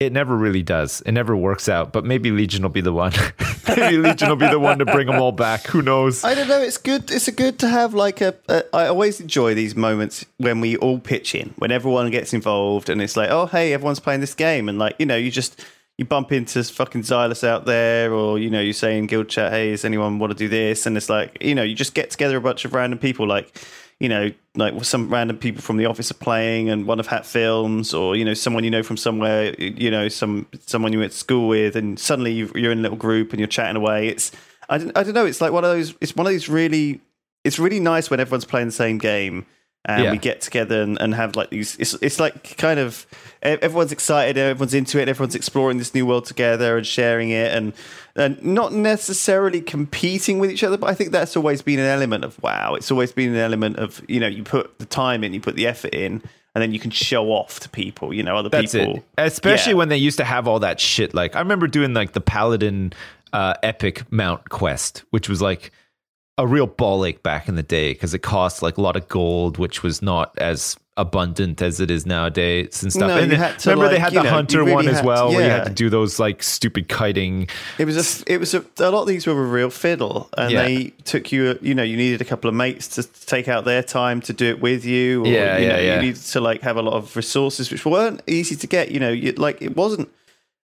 it never really does. It never works out. But maybe Legion will be the one. <laughs> maybe Legion will be the one to bring them all back. Who knows? I don't know. It's good. It's good to have like a, a. I always enjoy these moments when we all pitch in, when everyone gets involved, and it's like, oh, hey, everyone's playing this game, and like you know, you just you bump into fucking Xylus out there, or you know, you say in guild chat, hey, does anyone want to do this? And it's like, you know, you just get together a bunch of random people, like you know, like some random people from the office are playing, and one of Hat Films, or you know, someone you know from somewhere, you know, some someone you went to school with, and suddenly you- you're in a little group and you're chatting away. It's I don't, I don't know. It's like one of those. It's one of these really. It's really nice when everyone's playing the same game and Yeah. we get together and, and have like these. It's it's like kind of everyone's excited, everyone's into it, everyone's exploring this new world together and sharing it, and and not necessarily competing with each other. But I think that's always been an element of WoW. It's always been an element of you know you put the time in, you put the effort in. And then you can show off to people, you know, other That's people. it. Especially Yeah. when they used to have all that shit. Like I remember doing like the Paladin uh, Epic Mount quest, which was like a real ball ache back in the day because it cost like a lot of gold, which was not as abundant as it is nowadays and stuff. No, and then- to, remember they had the know, hunter really one as well, where you had to do those like stupid kiting. It was a, it was a, a lot of these were a real fiddle, and Yeah. they took you. You know, you needed a couple of mates to take out their time to do it with you. Or, Yeah, you yeah, know, yeah. You needed to like have a lot of resources, which weren't easy to get. You know, you, like it wasn't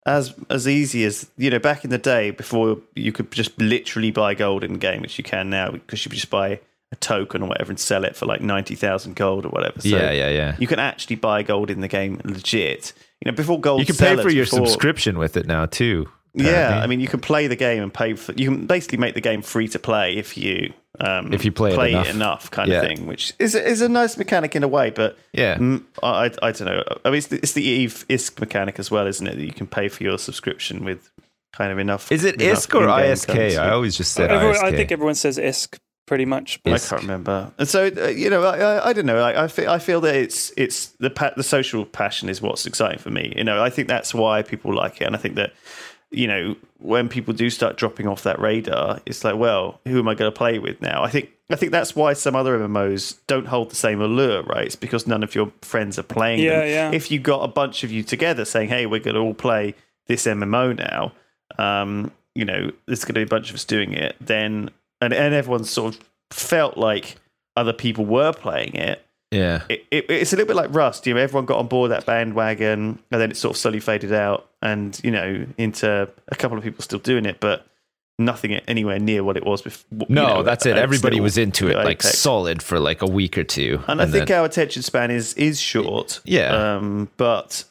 as as easy as you know back in the day before you could just literally buy gold in the game, which you can now because you just buy a token or whatever and sell it for like ninety thousand gold or whatever. So yeah, yeah, yeah. You can actually buy gold in the game legit. You know, before gold, You can pay for your before- subscription with it now too. Yeah. I mean, you can play the game and pay for. You can basically make the game free to play if you um, If you play it enough. enough, kind Yeah. of thing. Which is is a nice mechanic in a way, but Yeah. I, I I don't know. I mean, it's the, it's the Eve ISK mechanic as well, isn't it? That you can pay for your subscription with kind of enough. Is it enough ISK or ISK? currency. I always just said Everyone- ISK. I think everyone says ISK pretty much. but- I can't remember. And so uh, you know, I, I, I don't know. I, I feel I feel that it's it's the pa- the social passion is what's exciting for me. You know, I think that's why people like it, and I think that you know when people do start dropping off that radar, it's like, well, who am I going to play with now? I think I think that's why some other MMOs don't hold the same allure, right? It's because none of your friends are playing Yeah, them. yeah. If you got a bunch of you together saying, "Hey, we're going to all play this MMO now," um, you know, there's going to be a bunch of us doing it. Then and and everyone sort of felt like other people were playing it. Yeah. It, it. It's a little bit like Rust. You know, everyone got on board that bandwagon, and then it sort of slowly faded out, and you know, into a couple of people still doing it, but nothing anywhere near what it was before. No, that's it. Everybody was into it like solid for like a week or two. and I think then- our attention span is is short. Yeah. um, but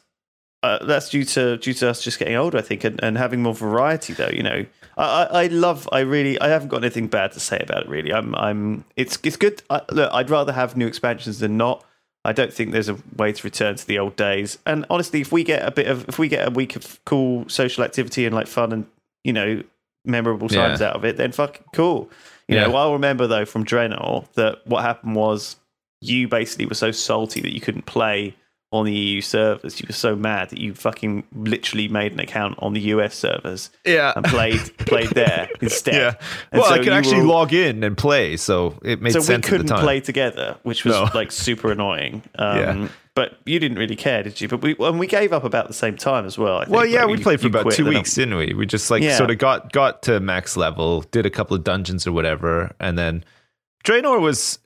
uh, that's due to due to us just getting older, I think, and, and having more variety. Though, you know, I, I, love. I really. I haven't got anything bad to say about it. Really, I'm. I'm. It's it's good. I, look, I'd rather have new expansions than not. I don't think there's a way to return to the old days. And honestly, if we get a bit of, if we get a week of cool social activity and like fun and you know memorable Yeah. times out of it, then fucking cool. You know, I'll remember though from Draenor that what happened was you basically were so salty that you couldn't play on the EU servers. You were so mad that you fucking literally made an account on the US servers yeah. and played played there <laughs> instead. Yeah. And Well, so I could actually log in and play, so it made so we sense at couldn't the time. play together, which was No. like super annoying. <laughs> Um, Yeah. but you didn't really care, did you? But we and we gave up about the same time as well. I think. Well, yeah, we you- played for about two weeks, didn't we? We just like Yeah. sort of got got to max level, did a couple of dungeons or whatever, and then Draenor was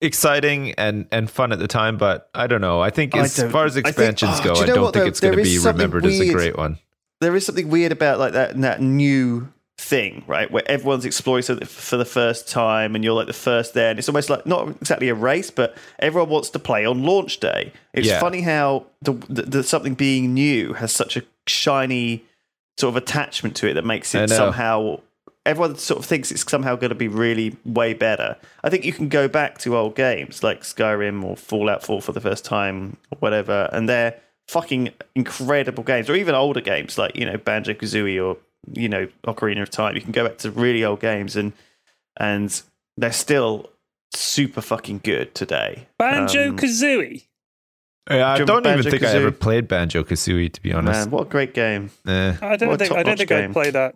exciting and and fun at the time, but I don't know. I think as don't- far as I think- expansions oh, go, do you I don't what, think though? it's going to be remembered as a great one. there is something weird about like that that new thing, right? Where everyone's exploring something for the first time, and you're like the first there, and it's almost like not exactly a race, but everyone wants to play on launch day. It's Yeah. funny how the, the, the something being new has such a shiny sort of attachment to it that makes it somehow. Everyone sort of thinks it's somehow going to be really way better. I think you can go back to old games like Skyrim or Fallout 4 for the first time or whatever, and they're fucking incredible games, or even older games like you know Banjo Kazooie or you know Ocarina of Time. You can go back to really old games and and they're still super fucking good today. Banjo Um, Kazooie. Yeah, I Do you don't even remember think I ever played Banjo Kazooie to be honest. man, what a great game! Eh. I don't think I don't think game. I'd play that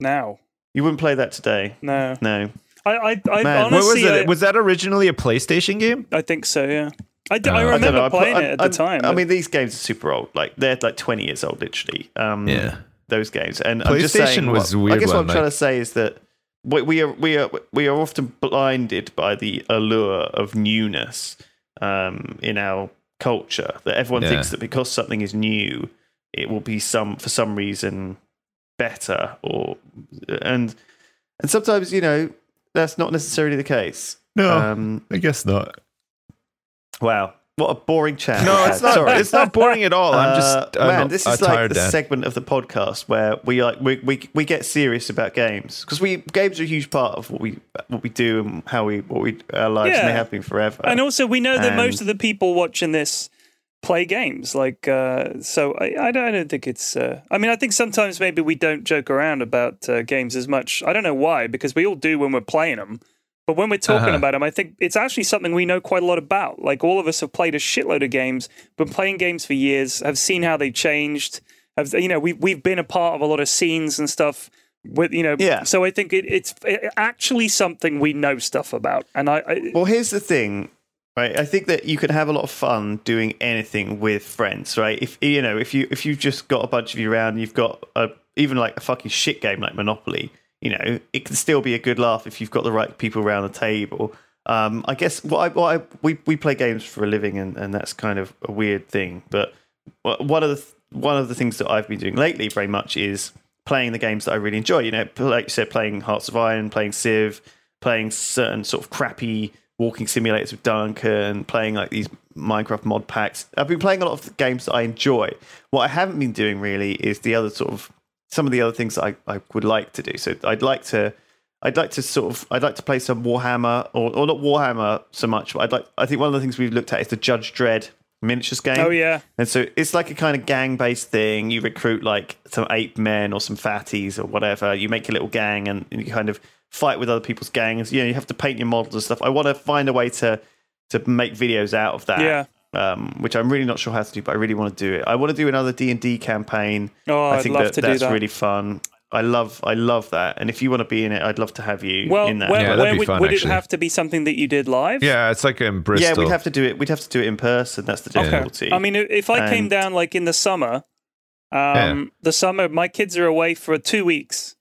now. You wouldn't play that today, No, no. I I, I Man, honestly what was it? I, was that originally a PlayStation game? I think so. Yeah, I, d- Uh, I I I remember know. I playing I'm- it at the I'm- time. I but- mean, these games are super old. Like they're like twenty years old, literally. Um, Yeah. those games. And I'm just PlayStation saying, was what- weird I guess what I'm trying to say is that we, we are we are we are often blinded by the allure of newness um, in our culture. That everyone Yeah. thinks that because something is new, it will be some for some reason better, or and and sometimes you know that's not necessarily the case. No, Um, I guess not. wow, what a boring chat. No, it's not. Sorry. It's not boring at all. I'm just Uh, I'm man, a- this a is like the dad. segment of the podcast where we like we we, we get serious about games because we games are a huge part of what we what we do and how we what we our lives and they have been forever. and also we know that and- most of the people watching this play games. Like, uh, so I, I don't I don't think it's. Uh, I mean, I think sometimes maybe we don't joke around about uh, games as much. I don't know why, because we all do when we're playing them. But when we're talking Uh-huh. about them, I think it's actually something we know quite a lot about. Like all of us have played a shitload of games, been playing games for years, have seen how they changed. Have you know we've we've been a part of a lot of scenes and stuff. With you know, Yeah. So I think it, it's actually something we know stuff about, and I, I Well, here's the thing, right? I think that you can have a lot of fun doing anything with friends, right? If you know, if you if you've just got a bunch of you around, you've got a even like a fucking shit game like Monopoly, you know, it can still be a good laugh if you've got the right people around the table. Um, I guess what I, what I we we play games for a living, and, and that's kind of a weird thing. But one of the one of the things that I've been doing lately very much is playing the games that I really enjoy. You know, like you said, playing Hearts of Iron, playing Civ, playing certain sort of crappy walking simulators with Duncan, playing like these Minecraft mod packs. I've been playing a lot of games that I enjoy. What I haven't been doing really is the other sort of some of the other things that I, I would like to do. So I'd like to I'd like to sort of I'd like to play some Warhammer or, or not Warhammer so much, but I'd like I think one of the things we've looked at is the Judge Dredd miniatures game. oh yeah, And so it's like a kind of gang based thing. You recruit like some ape men or some fatties or whatever. You make a little gang and, and you kind of fight with other people's gangs. You know, you have to paint your models and stuff. I want to find a way to to make videos out of that. Yeah. Um, which I'm really not sure how to do, but I really want to do it. I want to do another D and D campaign. Oh, I I'd think love that to do that's that. really fun. I love I love that. And if you want to be in it, I'd love to have you Well, in that. where, Yeah, where that'd fun, would it have to be something that you did live? Yeah, it's like in Bristol. yeah, we'd have to do it. We'd have to do it in person. That's the difficulty. I mean, if I came down like in the summer, um, the summer, my kids are away for two weeks,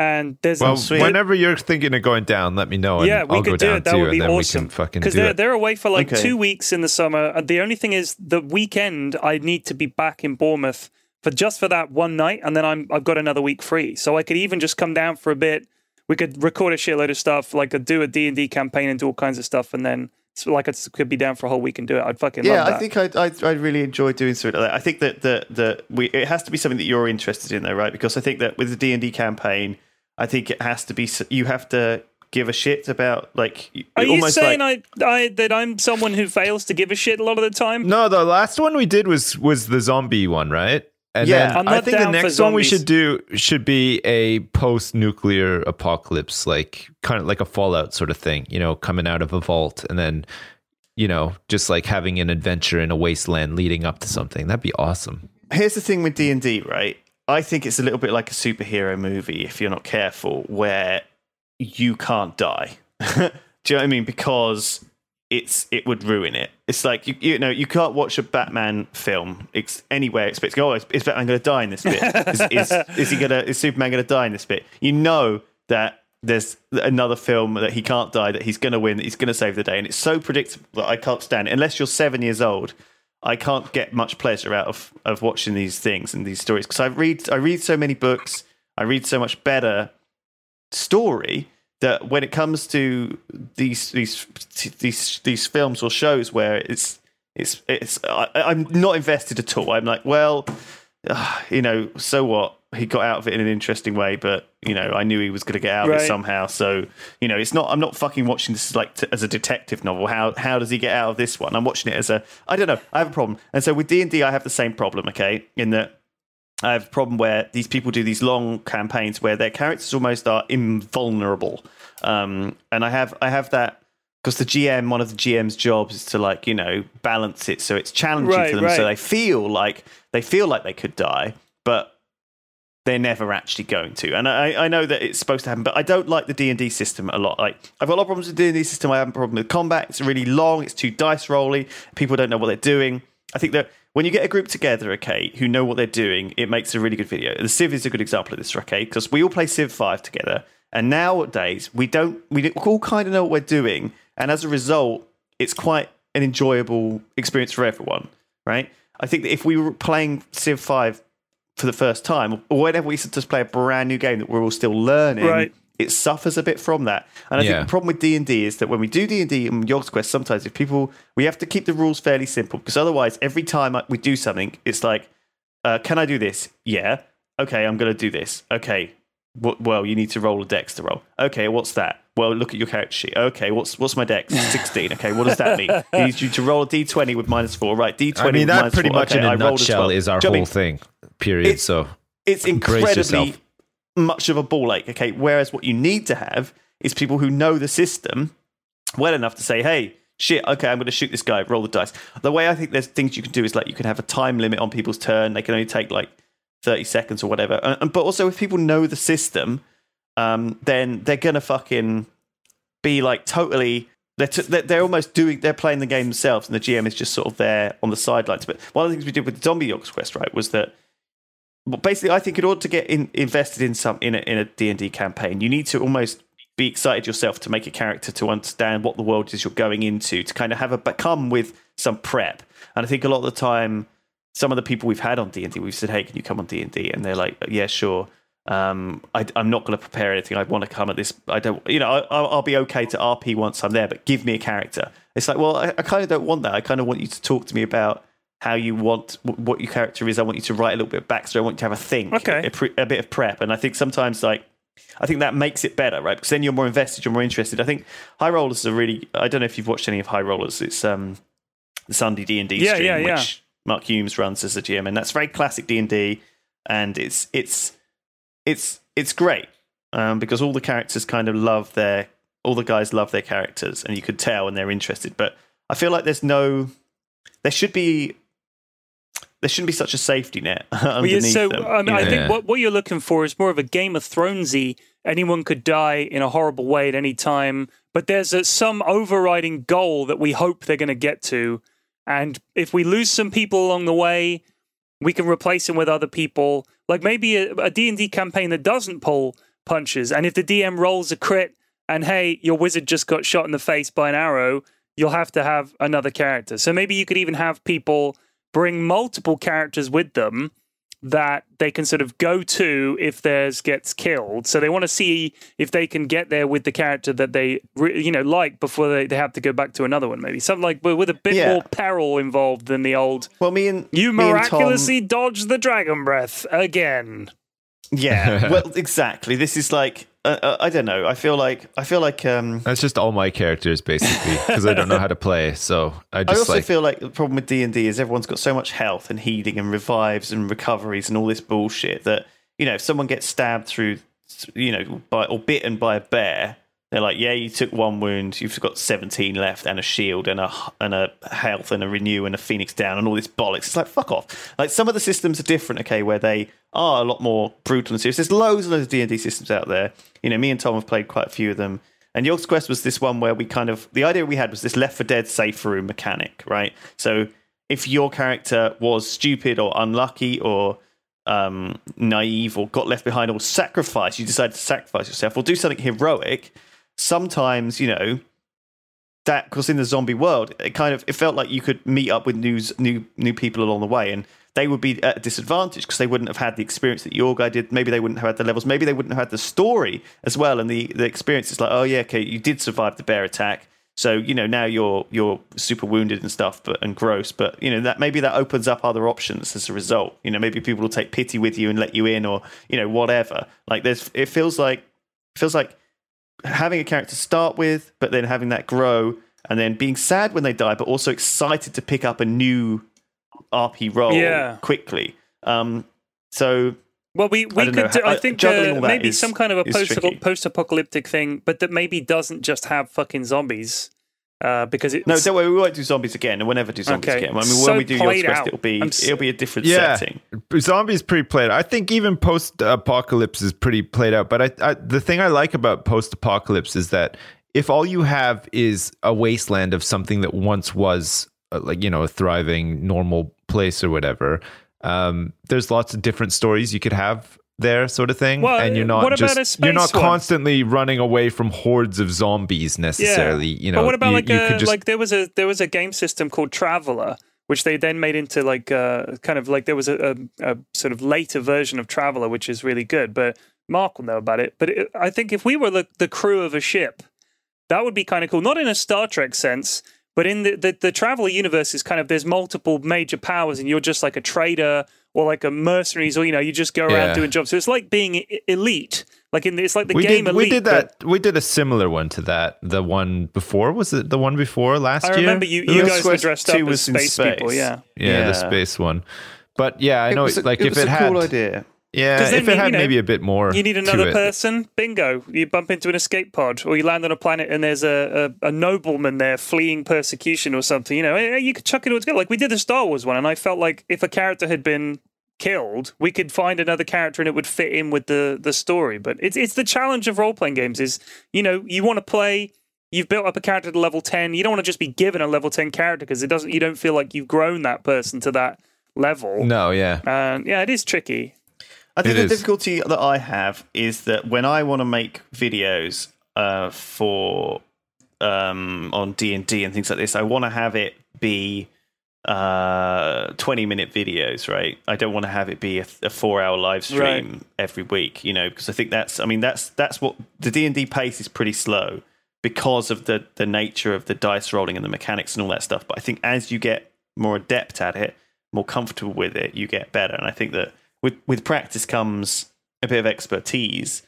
and there's Well, sweet. whenever you're thinking of going down, let me know. And Yeah, we I'll could go do down it. That would be awesome. we can fucking because they're they're away for like Okay. two weeks in the summer. And the only thing is, the weekend I need to be back in Bournemouth for just for that one night, and then I'm I've got another week free, so I could even just come down for a bit. We could record a shitload of stuff, like I'd do a D and D campaign and do all kinds of stuff, and then so like I could be down for a whole week and do it. I'd fucking yeah, love that. I think I'd, I'd, I'd really enjoy doing something like that. I think that the the we it has to be something that you're interested in, though, right? Because I think that with the D and D campaign, I think it has to be you have to give a shit about like Are you saying like, I, I that I'm someone who fails to give a shit a lot of the time? No, the last one we did was was the zombie one, right? And Yeah. then I'm I not think the next one we should do should be a post-nuclear apocalypse, like kind of like a Fallout sort of thing. You know, coming out of a vault and then you know just like having an adventure in a wasteland leading up to something. That'd be awesome. here's the thing with D and D, right? I think it's a little bit like a superhero movie if you're not careful, where you can't die. <laughs> Do you know what I mean? Because it's it would ruin it. It's like you you know you can't watch a Batman film ex- anywhere expecting oh is, is Batman going to die in this bit? <laughs> is, is, is he going to is Superman going to die in this bit? You know that there's another film that he can't die that he's going to win that he's going to save the day and it's so predictable that I can't stand it unless you're seven years old. I can't get much pleasure out of of watching these things and these stories because I read I read so many books. I read so much better story that when it comes to these these these these films or shows where it's it's it's I, I'm not invested at all. I'm like, well, uh, <sighs> you know, so what? He got out of it in an interesting way, but you know, I knew he was going to get out of it somehow. So you know, it's not. I'm not fucking watching this like t- as a detective novel. How how does he get out of this one? I'm watching it as a. I don't know. I have a problem, and so with D and D, I have the same problem. Okay, in that I have a problem where these people do these long campaigns where their characters almost are invulnerable, um, and I have I have that because the GM, one of the GM's jobs is to like you know balance it so it's challenging Right, for them, so they feel like they feel like they could die, but they're never actually going to. And I, I know that it's supposed to happen, but I don't like the D and D system a lot. Like I've got a lot of problems with the D and D system. I have a problem with combat. It's really long. It's too dice rolly. People don't know what they're doing. I think that when you get a group together, okay, who know what they're doing, it makes a really good video. The Civ is a good example of this, okay, because we all play Civ Five together, and nowadays we don't. We all kind of know what we're doing, and as a result, it's quite an enjoyable experience for everyone, right? I think that if we were playing Civ Five for the first time, or whenever we just play a brand new game that we're all still learning, Right. it suffers a bit from that. And I Yeah. think the problem with D and D is that when we do D and D and Yogs Quest, sometimes if people we have to keep the rules fairly simple because otherwise, every time we do something, it's like, uh, "Can I do this? Yeah. Okay, I'm going to do this. Okay. W- well, you need to roll a dex to roll. Okay, what's that? Well, look at your character sheet. Okay, what's what's my dex? <laughs> Sixteen. Okay, what does that mean? He needs you to roll a d20 with minus four. Right, d20. I mean, that pretty four. much Okay, in a I rolled a nutshell 12. is our Do you know what I whole mean? thing. Period. It's- so it's incredibly much of a ball ache. Okay, whereas what you need to have is people who know the system well enough to say, "Hey, shit, okay, I'm going to shoot this guy. Roll the dice." The way I think there's things you can do is like you can have a time limit on people's turn. They can only take like thirty seconds or whatever. And, and- but also, if people know the system, um, then they're gonna fucking be like totally. They're, t- they're almost doing. They're playing the game themselves, and the GM is just sort of there on the sidelines. But one of the things we did with the Zombie Yogs Quest, right, was that well, basically, I think in order to get in, invested in some in a in a D and D campaign, you need to almost be excited yourself to make a character to understand what the world is you're going into, to kind of have a but come with some prep. And I think a lot of the time, some of the people we've had on D and D, we've said, "Hey, can you come on D and D?" And they're like, "Yeah, sure." Um, I, I'm not going to prepare anything. I want to come at this. I don't, you know, I, I'll, I'll be okay to RP once I'm there, but give me a character. It's like, well, I, I kind of don't want that. I kind of want you to talk to me about how you want what your character is. I want you to write a little bit of backstory. I want you to have a think, Okay. a, pre- a bit of prep. And I think sometimes, like, I think that makes it better, right? Because then you're more invested, you're more interested. I think High Rollers are really. I don't know if you've watched any of High Rollers. It's um the Sunday D and D stream, yeah, yeah. which Mark Hulmes runs as a GM, and that's very classic D and D, and it's it's it's it's great um, because all the characters kind of love their all the guys love their characters, and you could tell when they're interested. But I feel like there's no there should be there shouldn't be such a safety net <laughs> Well, yeah, underneath so them. I, mean, you I think Yeah. what, what you're looking for is more of a Game of Thronesy. Anyone could die in a horrible way at any time, but there's a, some overriding goal that we hope they're going to get to. And if we lose some people along the way, we can replace them with other people. Like maybe a, a D&D campaign that doesn't pull punches. And if the DM rolls a crit and hey, your wizard just got shot in the face by an arrow, you'll have to have another character. So maybe you could even have people bring multiple characters with them that they can sort of go to if theirs gets killed. So they want to see if they can get there with the character that they re- you know like before they, they have to go back to another one. Maybe something like but with a bit Yeah. more peril involved than the old. well, me and You me and Tom- miraculously dodged the dragon breath again. Yeah, <laughs> well, exactly. This is like uh, uh, I don't know. I feel like I feel like um, that's just all my characters basically because I don't know how to play. So I just I also like feel like the problem with D and D is everyone's got so much health and healing and revives and recoveries and all this bullshit that you know if someone gets stabbed through, you know, by or bitten by a bear, they're like, yeah, you took one wound, you've got seventeen left and a shield and a and a health and a renew and a phoenix down and all this bollocks. It's like fuck off. Like some of the systems are different, okay, where they are a lot more brutal and serious. There's loads and loads of D and D systems out there. You know, me and Tom have played quite a few of them. And Yogs Quest was this one where we kind of the idea we had was this Left for Dead safe room mechanic, right? So if your character was stupid or unlucky or um, naive or got left behind or sacrificed, you decided to sacrifice yourself or do something heroic. Sometimes, you know, that because in the zombie world, it kind of it felt like you could meet up with new new new people along the way, and they would be at a disadvantage because they wouldn't have had the experience that your guy did. Maybe they wouldn't have had the levels. Maybe they wouldn't have had the story as well. And the the experience is like, oh yeah, okay, you did survive the bear attack. So you know now you're you're super wounded and stuff, but and gross. But you know that maybe that opens up other options as a result. You know maybe people will take pity with you and let you in, or you know whatever. Like there's it feels like feels like having a character start with, but then having that grow, and then being sad when they die, but also excited to pick up a new RP role Yeah. quickly. Um, so Well, we, we don't could. do, I think uh, maybe is- some kind of a post post apocalyptic thing, but that maybe doesn't just have fucking zombies. Uh, because it's no, don't worry, we won't do zombies again, and we'll never do zombies Okay. again. I mean, So when we do your played quest, out. it'll be I'm s- it'll be a different Yeah. setting. Zombies pretty played. out. I think even post apocalypse is pretty played out. But I, I, the thing I like about post apocalypse is that if all you have is a wasteland of something that once was uh, like you know a thriving normal place or whatever, um, there's lots of different stories you could have there, sort of thing. Well, and you're not just you're not one? constantly running away from hordes of zombies necessarily. You know, but what about you, like you a, just like there was a there was a game system called Traveller, which they then made into like uh kind of like there was a, a, a sort of later version of Traveller, which is really good. But Mark will know about it. But it, I think if we were the, the crew of a ship, that would be kind of cool. Not in a Star Trek sense, but in the, the the Traveller universe is kind of there's multiple major powers, and you're just like a trader or like a mercenaries, or you know you just go around Yeah. doing jobs. So it's like being elite. Like in the, it's like the we game did elite. we did but- that we did a similar one to that the one before was it the one before last year? I year remember you, you guys were Quest dressed 2 up as was in space, people. space. Yeah. yeah, the space one but yeah i know was a- like it if was it a had cool idea. Yeah if it you- had you know, maybe a bit more You need another person. Bingo! You bump into an escape pod, or you land on a planet and there's a, a, a nobleman there fleeing persecution or something. You know, eh, you could chuck it all together. Like we did the Star Wars one, and I felt like if a character had been killed, we could find another character and it would fit in with the the story. But it's it's the challenge of role playing games. Is you know you want to play. You've built up a character to level ten. You don't want to just be given a level ten character because it doesn't. You don't feel like you've grown that person to that level. no yeah And yeah, it is tricky. I think It the is. difficulty that I have is that when I want to make videos uh, for um, on D and D and things like this, I want to have it be uh 20 minute videos right? I don't want to have it be a, a four hour live stream every week you know because i think that's i mean that's that's what the d&d pace is pretty slow because of the the nature of the dice rolling and the mechanics and all that stuff. But i think as you get more adept at it more comfortable with it you get better. And i think that with with practice comes a bit of expertise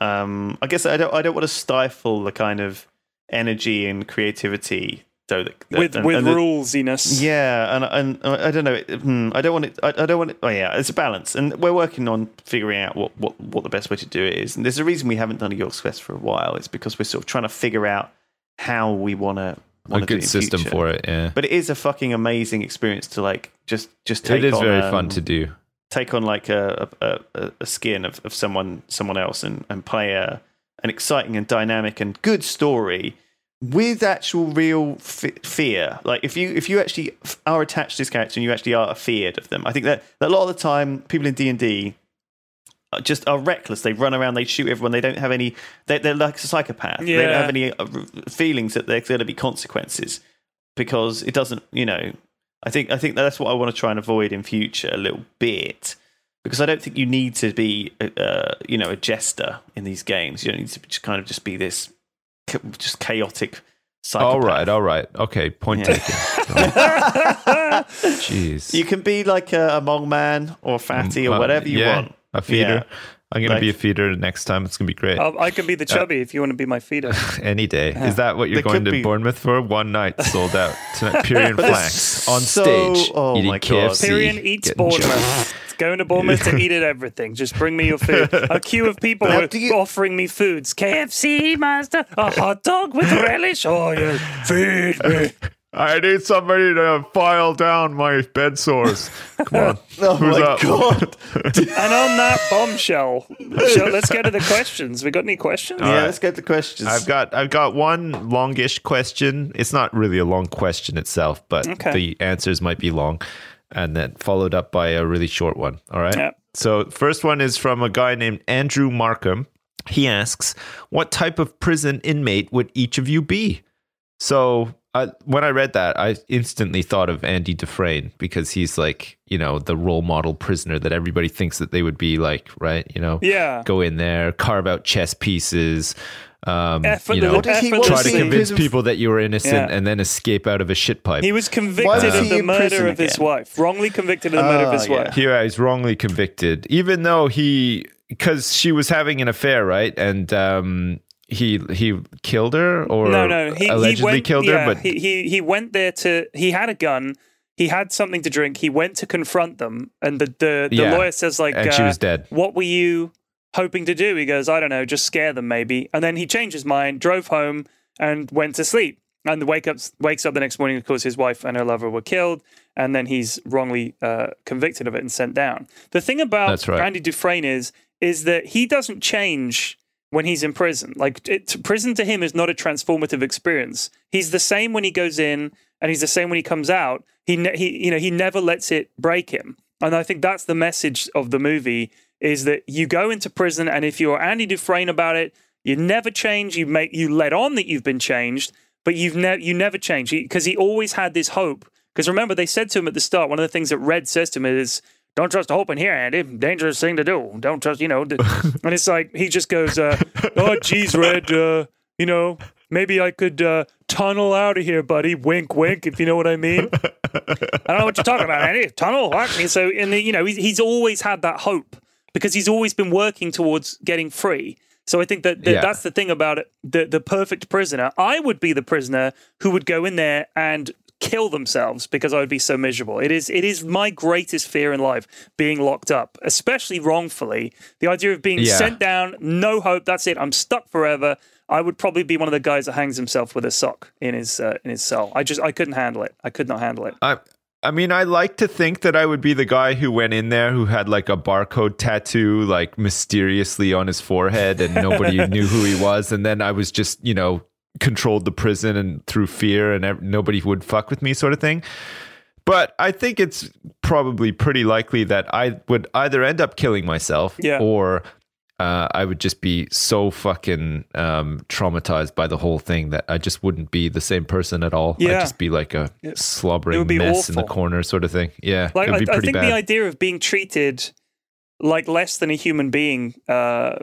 um i guess i don't i don't want to stifle the kind of energy and creativity though that, that- with and- with and the- rulesyness. yeah, and and I don't know. hmm, I don't want it. I, I don't want it. Oh yeah, it's a balance, and we're working on figuring out what, what, what the best way to do it is. And there's a reason we haven't done a Yogs Quest for a while. It's because we're sort of trying to figure out how we want to a good system for it yeah But it is a fucking amazing experience to like just just take. it is on, very um, fun to do take on like a a, a, skin of, of someone someone else and and play a an exciting and dynamic and good story with actual real f- fear. Like if you if you actually are attached to this character and you actually are afeared of them i think that, that a lot of the time people in d&d are just are reckless. They run around they shoot everyone they don't have any they're, they're like a psychopath. They don't have any uh, feelings that there's going to be consequences because it doesn't you know I think I think that's what I want to try and avoid in future a little bit because I don't think you need to be uh, you know a jester in these games. You don't need to just kind of just be this just chaotic. Psychopath. all right all right okay point Yeah. taken <laughs> jeez You can be like a, a mong man or fatty or Uh, whatever you yeah, want. a feeder Yeah. I'm gonna Like- be a feeder next time it's gonna be great I'll- I can be the uh, chubby if you want to be my feeder. <laughs> Any day. Is that what you're There going to be- Bournemouth for? One night sold out tonight. Pyrion But <laughs> flanks on so- stage. oh eating my God. KFC. Tyrion eats getting Bournemouth. Going to Bournemouth to <laughs> eat at everything. Just bring me your food. A queue of people Now, were you- offering me foods. KFC, master. A hot dog with relish. Oh, yeah. Feed me. I need somebody to file down my bed sores. Come on. <laughs> Oh Who's my up? god! <laughs> And on that bombshell, shall- let's get to the questions. We got any questions? yeah, right. let's get the questions. I've got I've got one longish question. It's not really a long question itself, but Okay. the answers might be long, and then followed up by a really short one. All right. Yep. So first one is from a guy named Andrew Markham. He asks, "What type of prison inmate would each of you be?" So I, when I read that, I instantly thought of Andy Dufresne because he's like, you know, the role model prisoner that everybody thinks that they would be like, right? You know, Yeah. go in there, carve out chess pieces, um, Effort- you know, What he- what try to he convince people that you were innocent Yeah. and then escape out of a shit pipe. He was convicted was of the murder of his again? wife. Wrongly convicted of the murder of his yeah. wife. Here, he's wrongly convicted, even though he, because she was having an affair, right? And um, he he killed her, or no, no. He, allegedly he went, killed yeah, her, but he, he he went there to. He had a gun. He had something to drink. He went to confront them, and the the, the Yeah. lawyer says like, and she uh, was dead. "What were you hoping to do?" He goes, "I don't know, just scare them maybe." And then he changed his mind, drove home, and went to sleep. And the wake up wakes up the next morning. Of course, his wife and her lover were killed, and then he's wrongly uh, convicted of it and sent down. The thing about right. Andy Dufresne is is that he doesn't change when he's in prison. Like it, prison to him is not a transformative experience. He's the same when he goes in, and he's the same when he comes out. He ne- he you know he never lets it break him. And I think that's the message of the movie is that you go into prison, and if you're Andy Dufresne about it, you never change. You make you let on that you've been changed, but you've never you never change because he always had this hope. Because remember, they said to him at the start, one of the things that Red says to him is, "Don't trust hope in here, Andy. Dangerous thing to do. Don't trust, you know." <laughs> and it's like he just goes, uh, "Oh, geez, Red. Uh, you know, maybe I could uh, tunnel out of here, buddy. Wink, wink. If you know what I mean." I don't know what you're talking about, Andy. Tunnel, what? And so, and the, you know, he's, he's always had that hope because he's always been working towards getting free. So I think that, that Yeah. that's the thing about it. The the perfect prisoner. I would be the prisoner who would go in there and kill themselves because I would be so miserable. It is it is my greatest fear in life being locked up, especially wrongfully. The idea of being Yeah. sent down, no hope. That's it. I'm stuck forever. I would probably be one of the guys that hangs himself with a sock in his uh, in his cell. I just I couldn't handle it. I could not handle it. I I mean, I like to think that I would be the guy who went in there who had like a barcode tattoo, like mysteriously on his forehead, and nobody <laughs> knew who he was. And then I was just, you know, controlled the prison and through fear, and ev- nobody would fuck with me, sort of thing. But I think it's probably pretty likely that I would either end up killing myself, Yeah. or uh, I would just be so fucking um, traumatized by the whole thing that I just wouldn't be the same person at all. Yeah. I'd just be like a slobbering It would be mess in the corner, sort of thing. Yeah, Like I, be I pretty think bad. the idea of being treated like less than a human being, uh,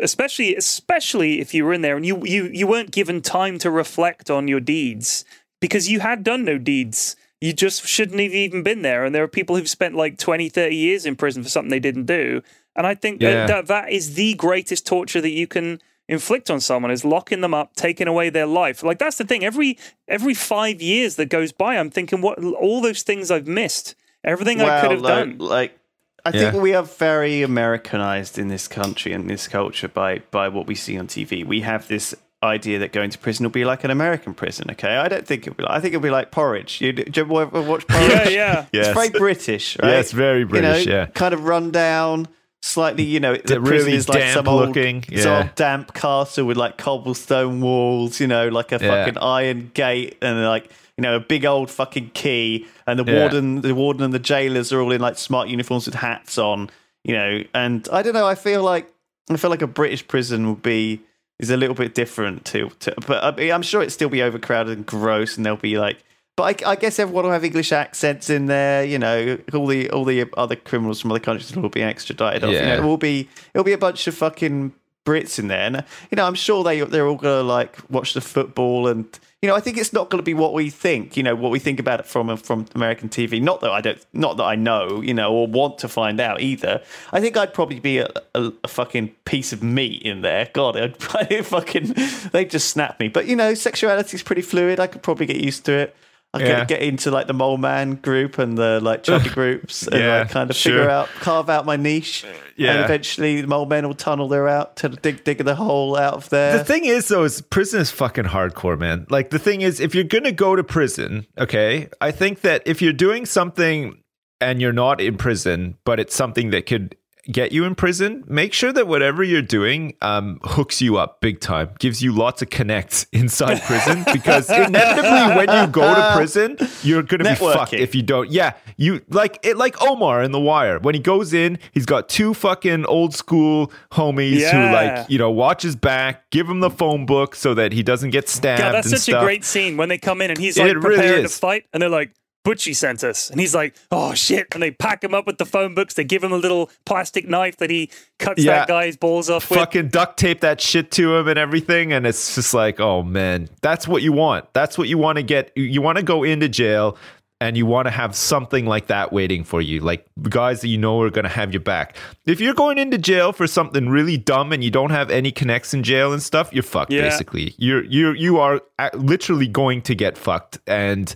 especially especially if you were in there and you you you weren't given time to reflect on your deeds because you had done no deeds. You just shouldn't have even been there. And there are people who've spent like 20, 30 years in prison for something they didn't do. And I think Yeah. that, that that is the greatest torture that you can inflict on someone is locking them up, taking away their life. Like that's the thing. Every every five years that goes by, I'm thinking what all those things I've missed. Everything I could have like, done. Like, I Yeah. think we are very Americanized in this country and this culture by by what we see on TV. We have this idea that going to prison will be like an American prison. Okay, I don't think it'll be. Like, I think it'll be like porridge. You, do you ever watch porridge? Yeah, yeah. Yes. <laughs> It's very British, right? Yeah, it's very British, You know, yeah. kind of run down, slightly. You know, the really prison is like some old, looking, it's yeah. old damp castle with like cobblestone walls. You know, like a Yeah. fucking iron gate and like you know a big old fucking key. And the Yeah. warden, the warden and the jailers are all in like smart uniforms with hats on. You know, and I don't know. I feel like I feel like a British prison would be is a little bit different to, to but I I'm sure it'd still be overcrowded and gross, and they'll be like. But I, I guess everyone will have English accents in there. You know, all the all the other criminals from other countries will be extradited. Off. You know, Yeah. it will be it'll be a bunch of fucking Brits in there, and you know, I'm sure they they're all gonna like watch the football, and you know, I think it's not gonna be what we think. You know, what we think about it from from American TV. Not that I don't, not that I know, you know, or want to find out either. I think I'd probably be a, a, a fucking piece of meat in there. God, I'd, I'd <laughs> fucking they would just snap me. But you know, sexuality is pretty fluid. I could probably get used to it. I Yeah. get, get into like the mole man group and the like chubby <laughs> groups and Yeah, like kind of sure. figure out, carve out my niche. Uh, yeah. And eventually the mole men will tunnel their out to dig, dig the hole out of there. The thing is, though, is prison is fucking hardcore, man. Like the thing is, if you're gonna go to prison, okay, I think that if you're doing something and you're not in prison, but it's something that could get you in prison, make sure that whatever you're doing um, hooks you up big time, gives you lots of connects <laughs> inside prison. Because <laughs> inevitably, when you go to prison, you're gonna be fucked if you don't. Yeah, you like it, like Omar in The Wire. When he goes in, he's got two fucking old school homies Yeah. who like you know watch his back, give him the phone book so that he doesn't get stabbed. God, that's such stuff. a great scene when they come in and he's It like really preparing is. to fight, and they're like, Butchie sent us. And he's like, oh shit. And they pack him up with the phone books. They give him a little plastic knife that he cuts Yeah. that guy's balls off with. fucking duct tape that shit to him and everything and it's just like oh man that's what you want that's what you want to get you- you want to go into jail and you want to have something like that waiting for you like guys that you know are going to have your back if you're going into jail for something really dumb and you don't have any connects in jail and stuff you're fucked Yeah. basically you're you're you are literally going to get fucked and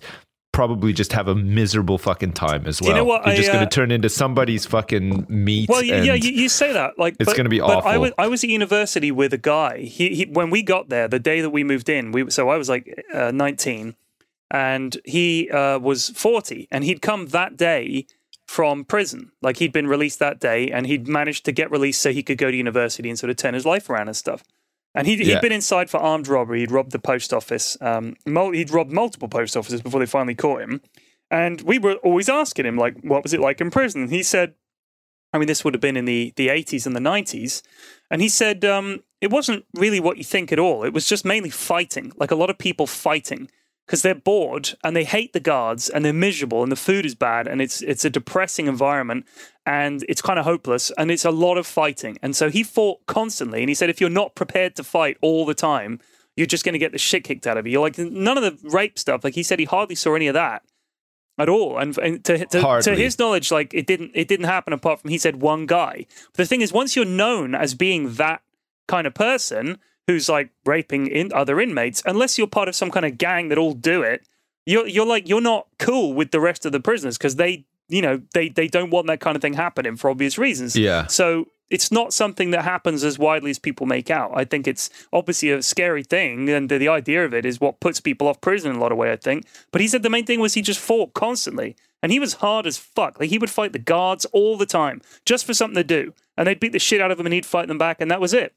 probably just have a miserable fucking time as well you know what? you're I, just going uh, to turn into somebody's fucking meat Well, yeah, you, you say that like it's gonna be but I awful. was I was at university with a guy. He, he when we got there, the day that we moved in, we so I was like uh, nineteen, and he uh, was forty, and he'd come that day from prison. Like he'd been released that day, and he'd managed to get released so he could go to university and sort of turn his life around and stuff. And he'd, Yeah. he'd been inside for armed robbery. He'd robbed the post office. Um, mul- he'd robbed multiple post offices before they finally caught him. And we were always asking him, like, what was it like in prison? He said, I mean, this would have been in the, the 80s and the 90s. And he said, um, it wasn't really what you think at all. It was just mainly fighting, like a lot of people fighting because they're bored and they hate the guards and they're miserable and the food is bad and it's it's a depressing environment and it's kind of hopeless and it's a lot of fighting. And so he fought constantly. And he said, if you're not prepared to fight all the time, you're just going to get the shit kicked out of you. You're like, none of the rape stuff, like he said, he hardly saw any of that at all. And, and to, to, to his knowledge, like it didn't it didn't happen apart from he said one guy. But the thing is, once you're known as being that kind of person who's like raping in other inmates, unless you're part of some kind of gang that all do it, you're you're like you're not cool with the rest of the prisoners because they you know they they don't want that kind of thing happening for obvious reasons. Yeah. So it's not something that happens as widely as people make out. I think it's obviously a scary thing, and the, the idea of it is what puts people off prison in a lot of way. I think, but he said the main thing was he just fought constantly, and he was hard as fuck. Like he would fight the guards all the time just for something to do, and they'd beat the shit out of him, and he'd fight them back, and that was it.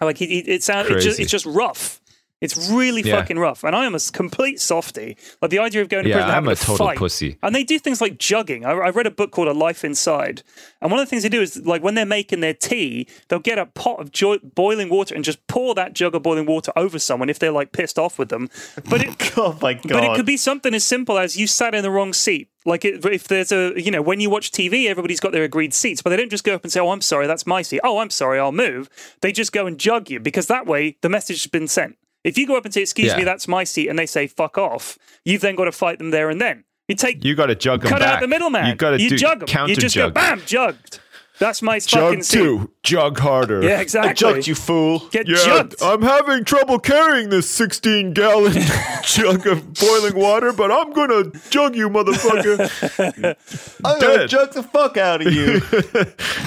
Like he, he it just, it's just rough. It's really Yeah. fucking rough, and I am a complete softy. Like the idea of going to Yeah, prison, I'm a total fight. pussy. And they do things like jugging. I, I read a book called A Life Inside. And one of the things they do is, like, when they're making their tea, they'll get a pot of jo- boiling water and just pour that jug of boiling water over someone if they're, like, pissed off with them. But it, <laughs> oh my god! but it could be something as simple as you sat in the wrong seat. Like it, if there's a, you know, when you watch TV, everybody's got their agreed seats, but they don't just go up and say, "Oh, I'm sorry, that's my seat." "Oh, I'm sorry, I'll move." They just go and jug you because that way the message has been sent. If you go up and say, "Excuse Yeah. me, that's my seat," and they say, "Fuck off," you've then got to fight them there and then. You take You got to jug them cut back. out the middleman. You got to you do jug them. counter You just jug. go bam, jugged. That's my fucking Jug seat. two, jug harder. Yeah, exactly. I jugged you fool. Get Yeah, jugged. I'm having trouble carrying this 16 gallon <laughs> jug of boiling water, but I'm gonna jug you, motherfucker. <laughs> I'm gonna dead. jug the fuck out of you.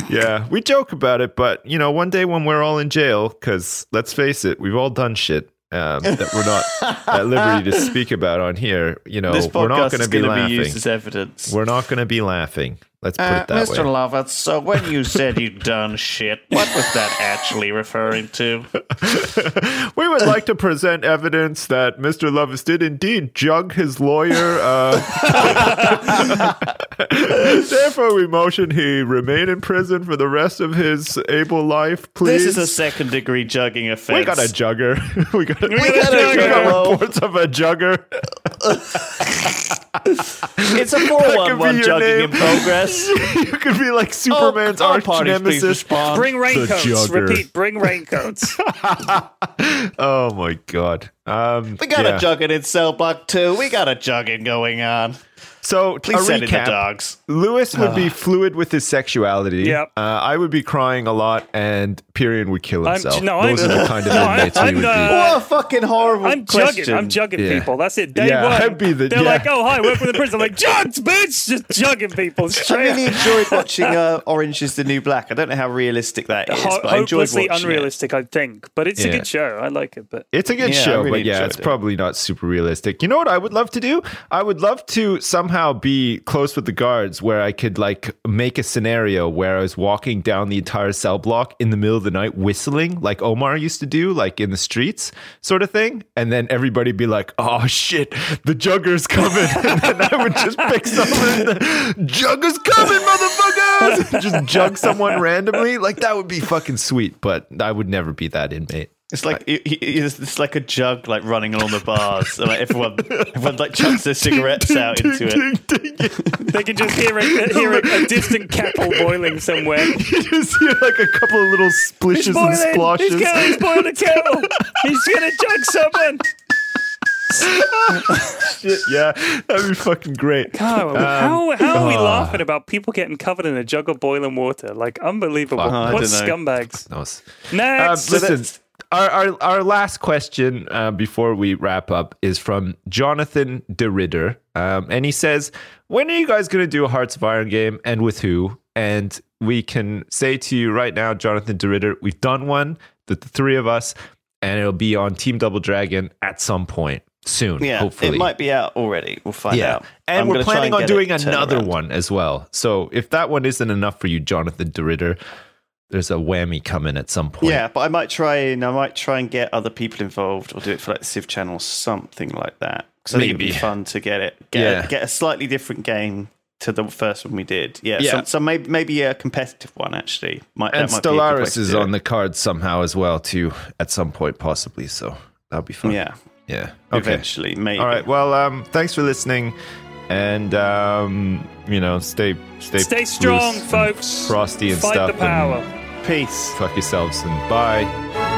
<laughs> yeah, we joke about it, but you know, one day when we're all in jail, because let's face it, we've all done shit um, that we're not at liberty to speak about on here. You <laughs> know, we're not going to be laughing. be used as evidence. we're not going to be laughing. Let's put Uh, it that Mr. way. Lovett, so when you <laughs> said you'd done shit, what was that actually referring to? <laughs> we would like to present evidence that Mr. Lovis did indeed jug his lawyer. Uh, <laughs> therefore, we motion he remain in prison for the rest of his able life. Please. This is a second degree jugging offense. we got a jugger. we got, we got a we got reports of a jugger. It's a That 411 could be jugging name. in progress. <laughs> you could be like Superman's all arch parties, please nemesis. respond. Bring raincoats. Repeat. Bring raincoats. <laughs> Oh my god. Um, We got yeah. a jugging in cell block 2. We got a jugging going on. So Please a send in the recap. dogs. Lewis would be fluid with his sexuality. Yep. Uh, I would be crying a lot, and Pyrion would kill I'm- himself. no, Those I'm- are the kind of <laughs> no, I'm- inmates I'm, would uh, be. What a fucking horrible I'm question. jugging. I'm jugging Yeah. people. That's it. Day Yeah, one. I'd be the- They're yeah. like, oh hi, work with the prince. I'm like, jugs, bitch, just jugging people I really enjoyed watching uh, <laughs> Orange is the New Black. I don't know how realistic that is, Ho- but I enjoyed watching unrealistic, I think, but it's a good show. I like it. But It's a good Yeah, show, really but yeah, it's it. probably not super realistic. You know what I would love to do? I would love to somehow be close with the guards where I could like make a scenario where I was walking down the entire cell block in the middle of the night whistling like Omar used to do, like in the streets, sort of thing. And then everybody be like, oh shit, the jugger's coming. <laughs> and then I would just pick someone, jugger's coming, motherfuckers! <laughs> Just jug someone randomly. Like that would be fucking sweet, but I would never be that inmate. It's like it- it- it's, it's like a jug like running along the bars. and, like everyone, everyone like chucks their cigarettes out into it. they can just hear a, hear a, a distant kettle boiling somewhere. <laughs> you just hear like a couple of little He's splishes and boiling. splashes. He's, gonna, he's boiling a kettle. He's gonna jug someone. Shit, yeah, that'd be fucking great. God, how how are we ah. laughing about people getting covered in a jug of boiling water? Like unbelievable. Fuck. I what scumbags? Those- Next. Um, listen, our, our our last question uh, before we wrap up is from Jonathan DeRitter, um, and he says, "When are you guys going to do a Hearts of Iron game, and with who?" And we can say to you right now, Jonathan DeRitter, we've done one, the, the three of us, and it'll be on Team Double Dragon at some point soon. Yeah, hopefully, it might be out already. We'll find Yeah. out. And I'm we're planning and on doing another around. one as well. So if that one isn't enough for you, Jonathan DeRitter, there's a whammy coming at some point. Yeah, but I might try and I might try and get other people involved or do it for like the Civ channel, or something like that. Because I think it'd be fun to get it, get, Yeah. get a slightly different game to the first one we did. Yeah, Yeah. So, so maybe maybe a competitive one actually. Might, And that might be a good way Stellaris to is on the cards somehow as well, too, at some point, possibly. So that'd be fun. Yeah, Yeah. Okay. eventually, maybe. All right. Well, um, thanks for listening. And, um, you know, stay, stay, Stay loose strong, and folks. Frosty and Fight stuff. the power. And Peace. fuck yourselves and bye.